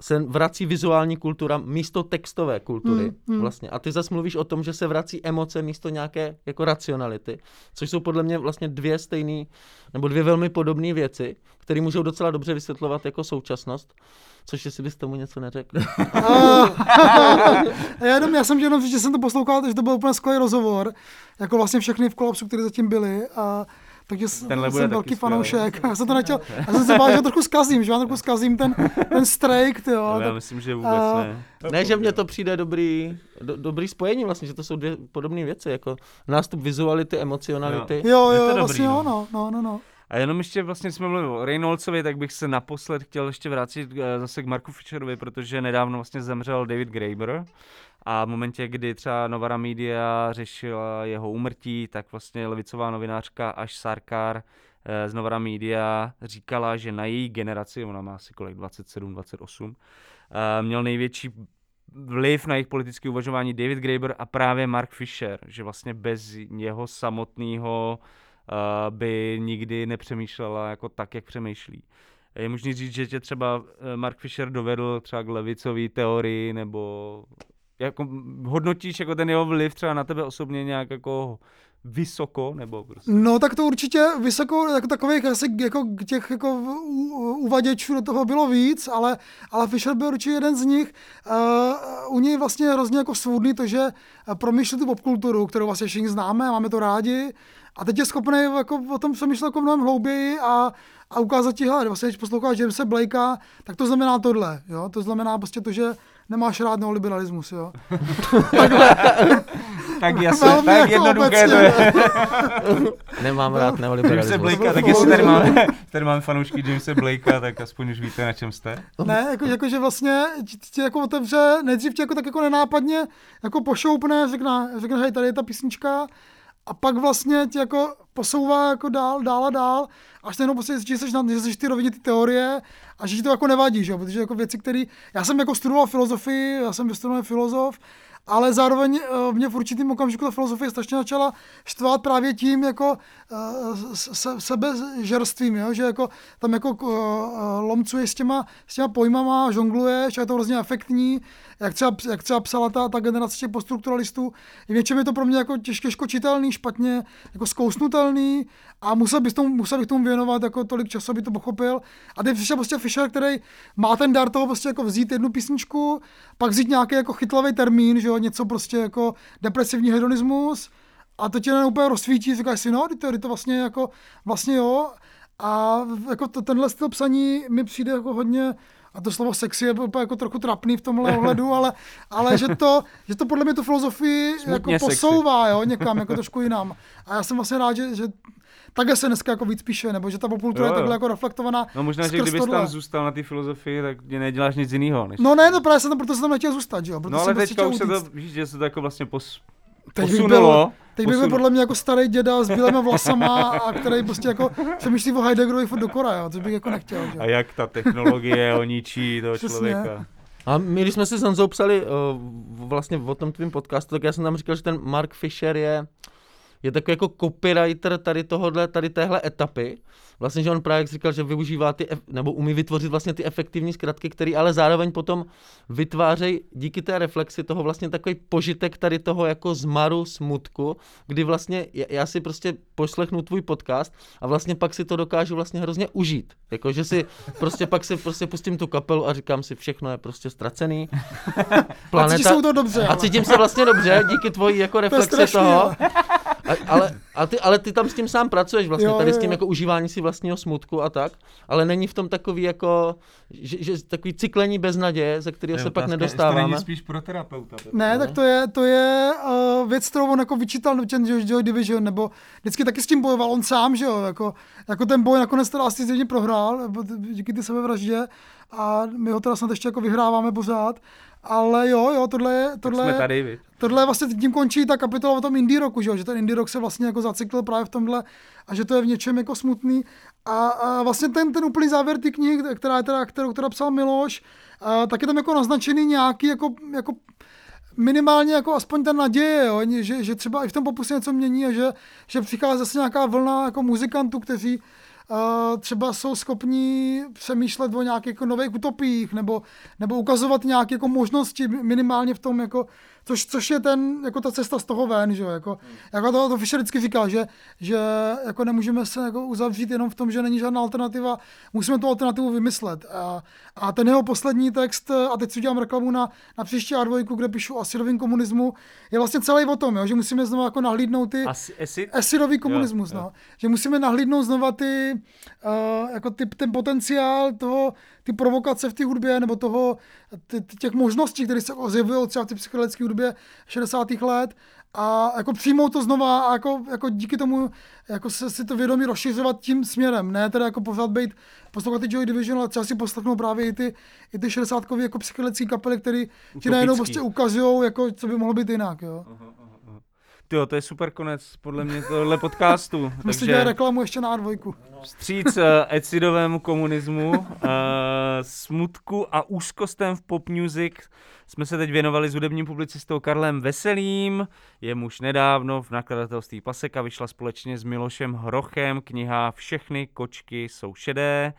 se vrací vizuální kultura místo textové kultury.
Hmm, hmm.
Vlastně. A ty zase mluvíš o tom, že se vrací emoce místo nějaké jako racionality, což jsou podle mě vlastně dvě stejné nebo dvě velmi podobné věci, které můžou docela dobře vysvětlovat jako současnost. Což jestli bys tomu něco neřekl.
A já, jenom, já jsem jenom říct, že jsem to poslouchal, že to byl úplně skvělý rozhovor, jako vlastně všechny v kolapsu, které zatím byly. A, takže
Tenhle
jsem velký
skvělý.
fanoušek. Já jsem to nechtěl, já jsem se bál, že ho trochu zkazím, že já trochu zkazím ten, ten strike, ty jo.
Ale já myslím, že vůbec
a-
ne.
ne, že mně to přijde dobrý, do, dobrý spojení vlastně, že to jsou dvě podobné věci, jako nástup vizuality, emocionality.
Jo,
Je to
jo,
dobrý,
vlastně
no.
jo, no, no, no, no.
A jenom ještě vlastně jsme mluvili o Reynoldsovi, tak bych se naposled chtěl ještě vrátit eh, zase k Marku Fisherovi, protože nedávno vlastně zemřel David Graeber a v momentě, kdy třeba Novara Media řešila jeho úmrtí, tak vlastně levicová novinářka Až Sarkar eh, z Novara Media říkala, že na její generaci, ona má asi kolik, 27, 28, eh, měl největší vliv na jejich politické uvažování David Graeber a právě Mark Fisher, že vlastně bez jeho samotného uh, by nikdy nepřemýšlela jako tak, jak přemýšlí. Je možný říct, že tě třeba eh, Mark Fisher dovedl třeba k levicové teorii, nebo jako hodnotíš jako ten jeho vliv třeba na tebe osobně nějak jako vysoko, nebo prostě?
No tak to určitě vysoko, jako takových asi jako těch jako uvaděčů do toho bylo víc, ale, ale Fischer byl určitě jeden z nich. Uh, u něj vlastně hrozně jako svůdný to, že promýšlel tu popkulturu, kterou vlastně všichni známe, máme to rádi. A teď je schopný jako o tom přemýšlet jako mnohem hlouběji a, a ukázat ti, hele, vlastně, když posloucháš Jamesa Blakea, tak to znamená tohle, jo? To znamená prostě to, že nemáš rád neoliberalismus, jo?
Tak jasně,
Velmi
tak
jako
jednoduché to je.
Nemám rád
Jamese
neoliberalismus.
Blakea, tak jestli tady máme, tady máme fanoušky Jamesa Blakea, tak aspoň už víte, na čem jste.
Ne, jako, jako že vlastně ti, ti jako otevře, nejdřív tě jako tak jako nenápadně jako pošoupne, řekne, řekne, hej, tady je ta písnička, a pak vlastně tě jako posouvá jako dál, dál a dál, až najednou prostě že jsi, na, že jsi ty rovině ty teorie a že ti to jako nevadí, že protože jako věci, které, já jsem jako studoval filozofii, já jsem vystudovaný filozof, ale zároveň eh, mě v určitým okamžiku ta filozofie strašně začala štvát právě tím jako uh, se, sebežerstvím, jo? že jako tam jako uh, lomcuješ s těma, s těma pojmama, žongluješ a je to hrozně efektní, jak třeba, jak třeba psala ta, ta generace těch poststrukturalistů. V něčem je to pro mě jako těžko čitelný, špatně jako zkousnutelný a musel bych, tomu, musel bych tomu věnovat jako tolik času, aby to pochopil. A teď přišel prostě Fischer, který má ten dar toho prostě jako vzít jednu písničku, pak vzít nějaký jako chytlavý termín, že jo, něco prostě jako depresivní hedonismus a to tě úplně rozsvítí, říkáš si, no, to, to vlastně jako, vlastně jo. A jako to, tenhle styl psaní mi přijde jako hodně, a to slovo sexy je úplně jako trochu trapný v tomhle ohledu, ale, ale že, to, že to podle mě tu filozofii
Smutně
jako
sexy.
posouvá jo, někam, jako trošku jinam. A já jsem vlastně rád, že, že takhle se dneska jako víc píše, nebo že ta popultura je takhle jako reflektovaná
No možná, že kdybys
tohle.
tam zůstal na té filozofii, tak mě neděláš nic jiného. Než...
No ne, no právě jsem tam, proto jsem tam nechtěl zůstat, že jo, proto
no ale
jsem prostě
teďka
chtěl
už se to, že se to jako vlastně pos,
Teď bych
posunulo.
byl, teď bych byl podle mě jako starý děda s bílými vlasama, a který prostě jako přemýšlí o Heideggerovi furt dokola, jo, což bych jako nechtěl. Že?
A jak ta technologie oničí toho
Přesně.
člověka.
A my, když jsme si s Honzou psali uh, vlastně o tom tvým podcastu, tak já jsem tam říkal, že ten Mark Fisher je, je takový jako copywriter tady tohohle, tady téhle etapy. Vlastně, že on právě říkal, že využívá ty, nebo umí vytvořit vlastně ty efektivní zkratky, které ale zároveň potom vytvářejí díky té reflexi toho vlastně takový požitek tady toho jako zmaru, smutku, kdy vlastně já- si prostě poslechnu tvůj podcast a vlastně pak si to dokážu vlastně hrozně užít. Jako, že si prostě pak si prostě pustím tu kapelu a říkám si, všechno je prostě ztracený.
A cítíš se toho dobře,
a cítím se vlastně dobře díky tvojí jako reflexi
strašný,
toho. A, ale, a ty, ale ty tam s tím sám pracuješ vlastně,
Jo,
tady
jo,
s tím
jo.
jako užívání si vlastního smutku a tak, ale není v tom takový jako, že, že takový cyklení bez naděje, ze kterého se pak nedostáváme.
spíš pro terapeuta.
Ne, tak to je, to je uh, věc, kterou on jako vyčítal ten Joy, Joy Division, nebo vždycky taky s tím bojoval on sám, že jo, jako, jako ten boj nakonec teda asi zřejmě prohrál, díky ty sebevraždě a my ho teda snad ještě jako vyhráváme pořád, ale jo, jo, tohle je,
Tak
tohle,
jsme tady, vy.
tohle je vlastně tím končí ta kapitola o tom indie roku, že, jo? že ten indie rock se vlastně jako zacyklil právě v tomhle a že to je v něčem jako smutný. A, a vlastně ten, ten úplný závěr té knihy, která je teda, kterou teda psal Miloš, a, tak je tam jako naznačený nějaký jako, jako minimálně jako aspoň ta naděje, jo? Že, že, třeba i v tom popu se něco mění a že, že přichází zase nějaká vlna jako muzikantů, kteří třeba jsou schopní přemýšlet o nějakých jako nových utopiích nebo, nebo ukazovat nějaké jako možnosti minimálně v tom, jako, což, což je ten, jako ta cesta z toho ven, že jo, jako, jako to, to Fischer vždycky říkal, že, že jako nemůžeme se jako uzavřít jenom v tom, že není žádná alternativa, musíme tu alternativu vymyslet. A, a ten jeho poslední text, a teď si udělám reklamu na, na příští A2, kde píšu o asilovém komunismu, je vlastně celý o tom, jo, že musíme znovu jako nahlídnout ty,
Asi, asi,
Esirový komunismus,
Jo, jo.
no. Že musíme nahlídnout znova ty, uh, jako ty, ten potenciál toho, ty provokace v té hudbě, nebo toho, ty, těch možností, které se ozjevují třeba v té psychedelické hudbě 60. let a jako přijmout to znova a jako, jako díky tomu jako se, si to vědomí rozšiřovat tím směrem, ne teda jako pořád být poslouchat ty Joy Division, ale třeba si poslechnout právě i ty, i ty 60 jako psychedelické kapely, které ti najednou prostě ukazují, jako, co by mohlo být jinak, jo.
Jo, to je super konec, podle mě, tohle podcastu.
Dělali
Takže
reklamu ještě na A2.
vstříc uh, ecidovému komunismu, uh, smutku a úzkostem v pop music jsme se teď věnovali s hudebním publicistou Karlem Veselým. Jemuž nedávno v nakladatelství Paseka vyšla společně s Milošem Hrochem kniha Všechny kočky jsou šedé.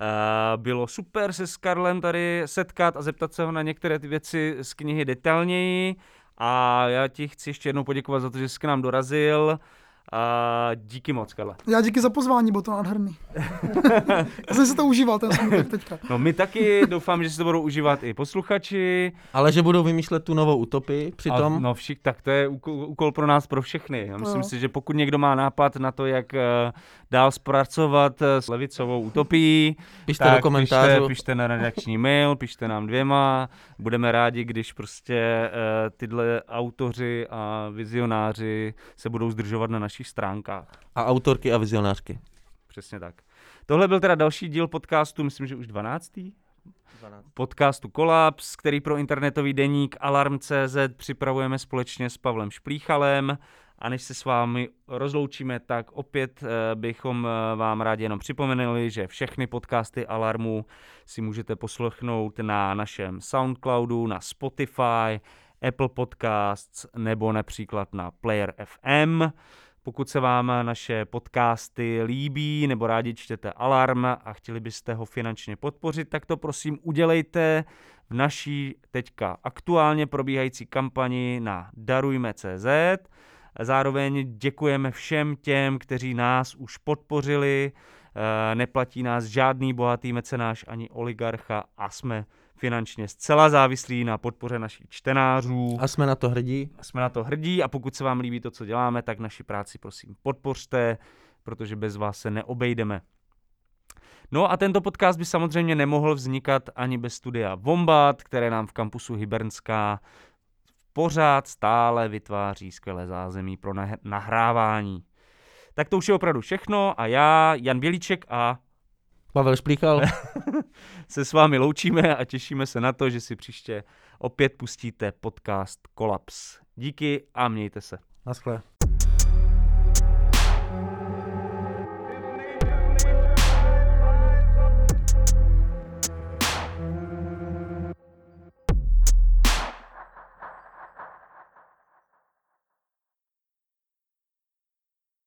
Uh, bylo super se s Karlem tady setkat a zeptat se ho na některé ty věci z knihy detailněji A já ti chci ještě jednou poděkovat za to, že jsi k nám dorazil. A díky moc, Karle.
Já díky za pozvání, bylo to nádherný. Já jsem si to užíval, ten smutek teďka.
No my taky, doufám, že si to budou užívat i posluchači.
Ale že budou vymýšlet tu novou utopii přitom.
A, no všik, tak to je úkol, úkol pro nás, pro všechny. Já myslím
No.
si, že pokud někdo má nápad na to, jak eh, dál zpracovat eh, s levicovou utopii,
Pište
tak
do komentářů.
Pište, pište na redakční mail, pište nám dvěma. Budeme rádi, když prostě eh, tyhle autoři a vizionáři se budou zdržovat na našich stránkách.
A autorky a vizionářky.
Přesně tak. Tohle byl teda další díl podcastu, myslím, že už 12. podcastu Kolaps, který pro internetový deník Alarm.cz připravujeme společně s Pavlem Šplíchalem. A než se s vámi rozloučíme, tak opět eh, bychom eh, vám rádi jenom připomenuli, že všechny podcasty Alarmu si můžete poslechnout na našem Soundcloudu, na Spotify, Apple Podcasts nebo například na Player FM. Pokud se vám naše podcasty líbí nebo rádi čtete Alarm a chtěli byste ho finančně podpořit, tak to prosím udělejte v naší teďka aktuálně probíhající kampani na darujme.cz. Zároveň děkujeme všem těm, kteří nás už podpořili. Eh, Neplatí nás žádný bohatý mecenáš ani oligarcha a jsme finančně zcela závislí na podpoře našich čtenářů.
A jsme na to hrdí.
Jsme na to hrdí a pokud se vám líbí to, co děláme, tak naši práci prosím podpořte, protože bez vás se neobejdeme. No a tento podcast by samozřejmě nemohl vznikat ani bez studia Vombat, které nám v kampusu Hybernská pořád stále vytváří skvělé zázemí pro nah- nahrávání. Tak to už je opravdu všechno a já, Jan Bělíček a
Pavel Šplíchal.
se s vámi loučíme a těšíme se na to, že si příště opět pustíte podcast Kolaps. Díky a mějte se.
Naschle.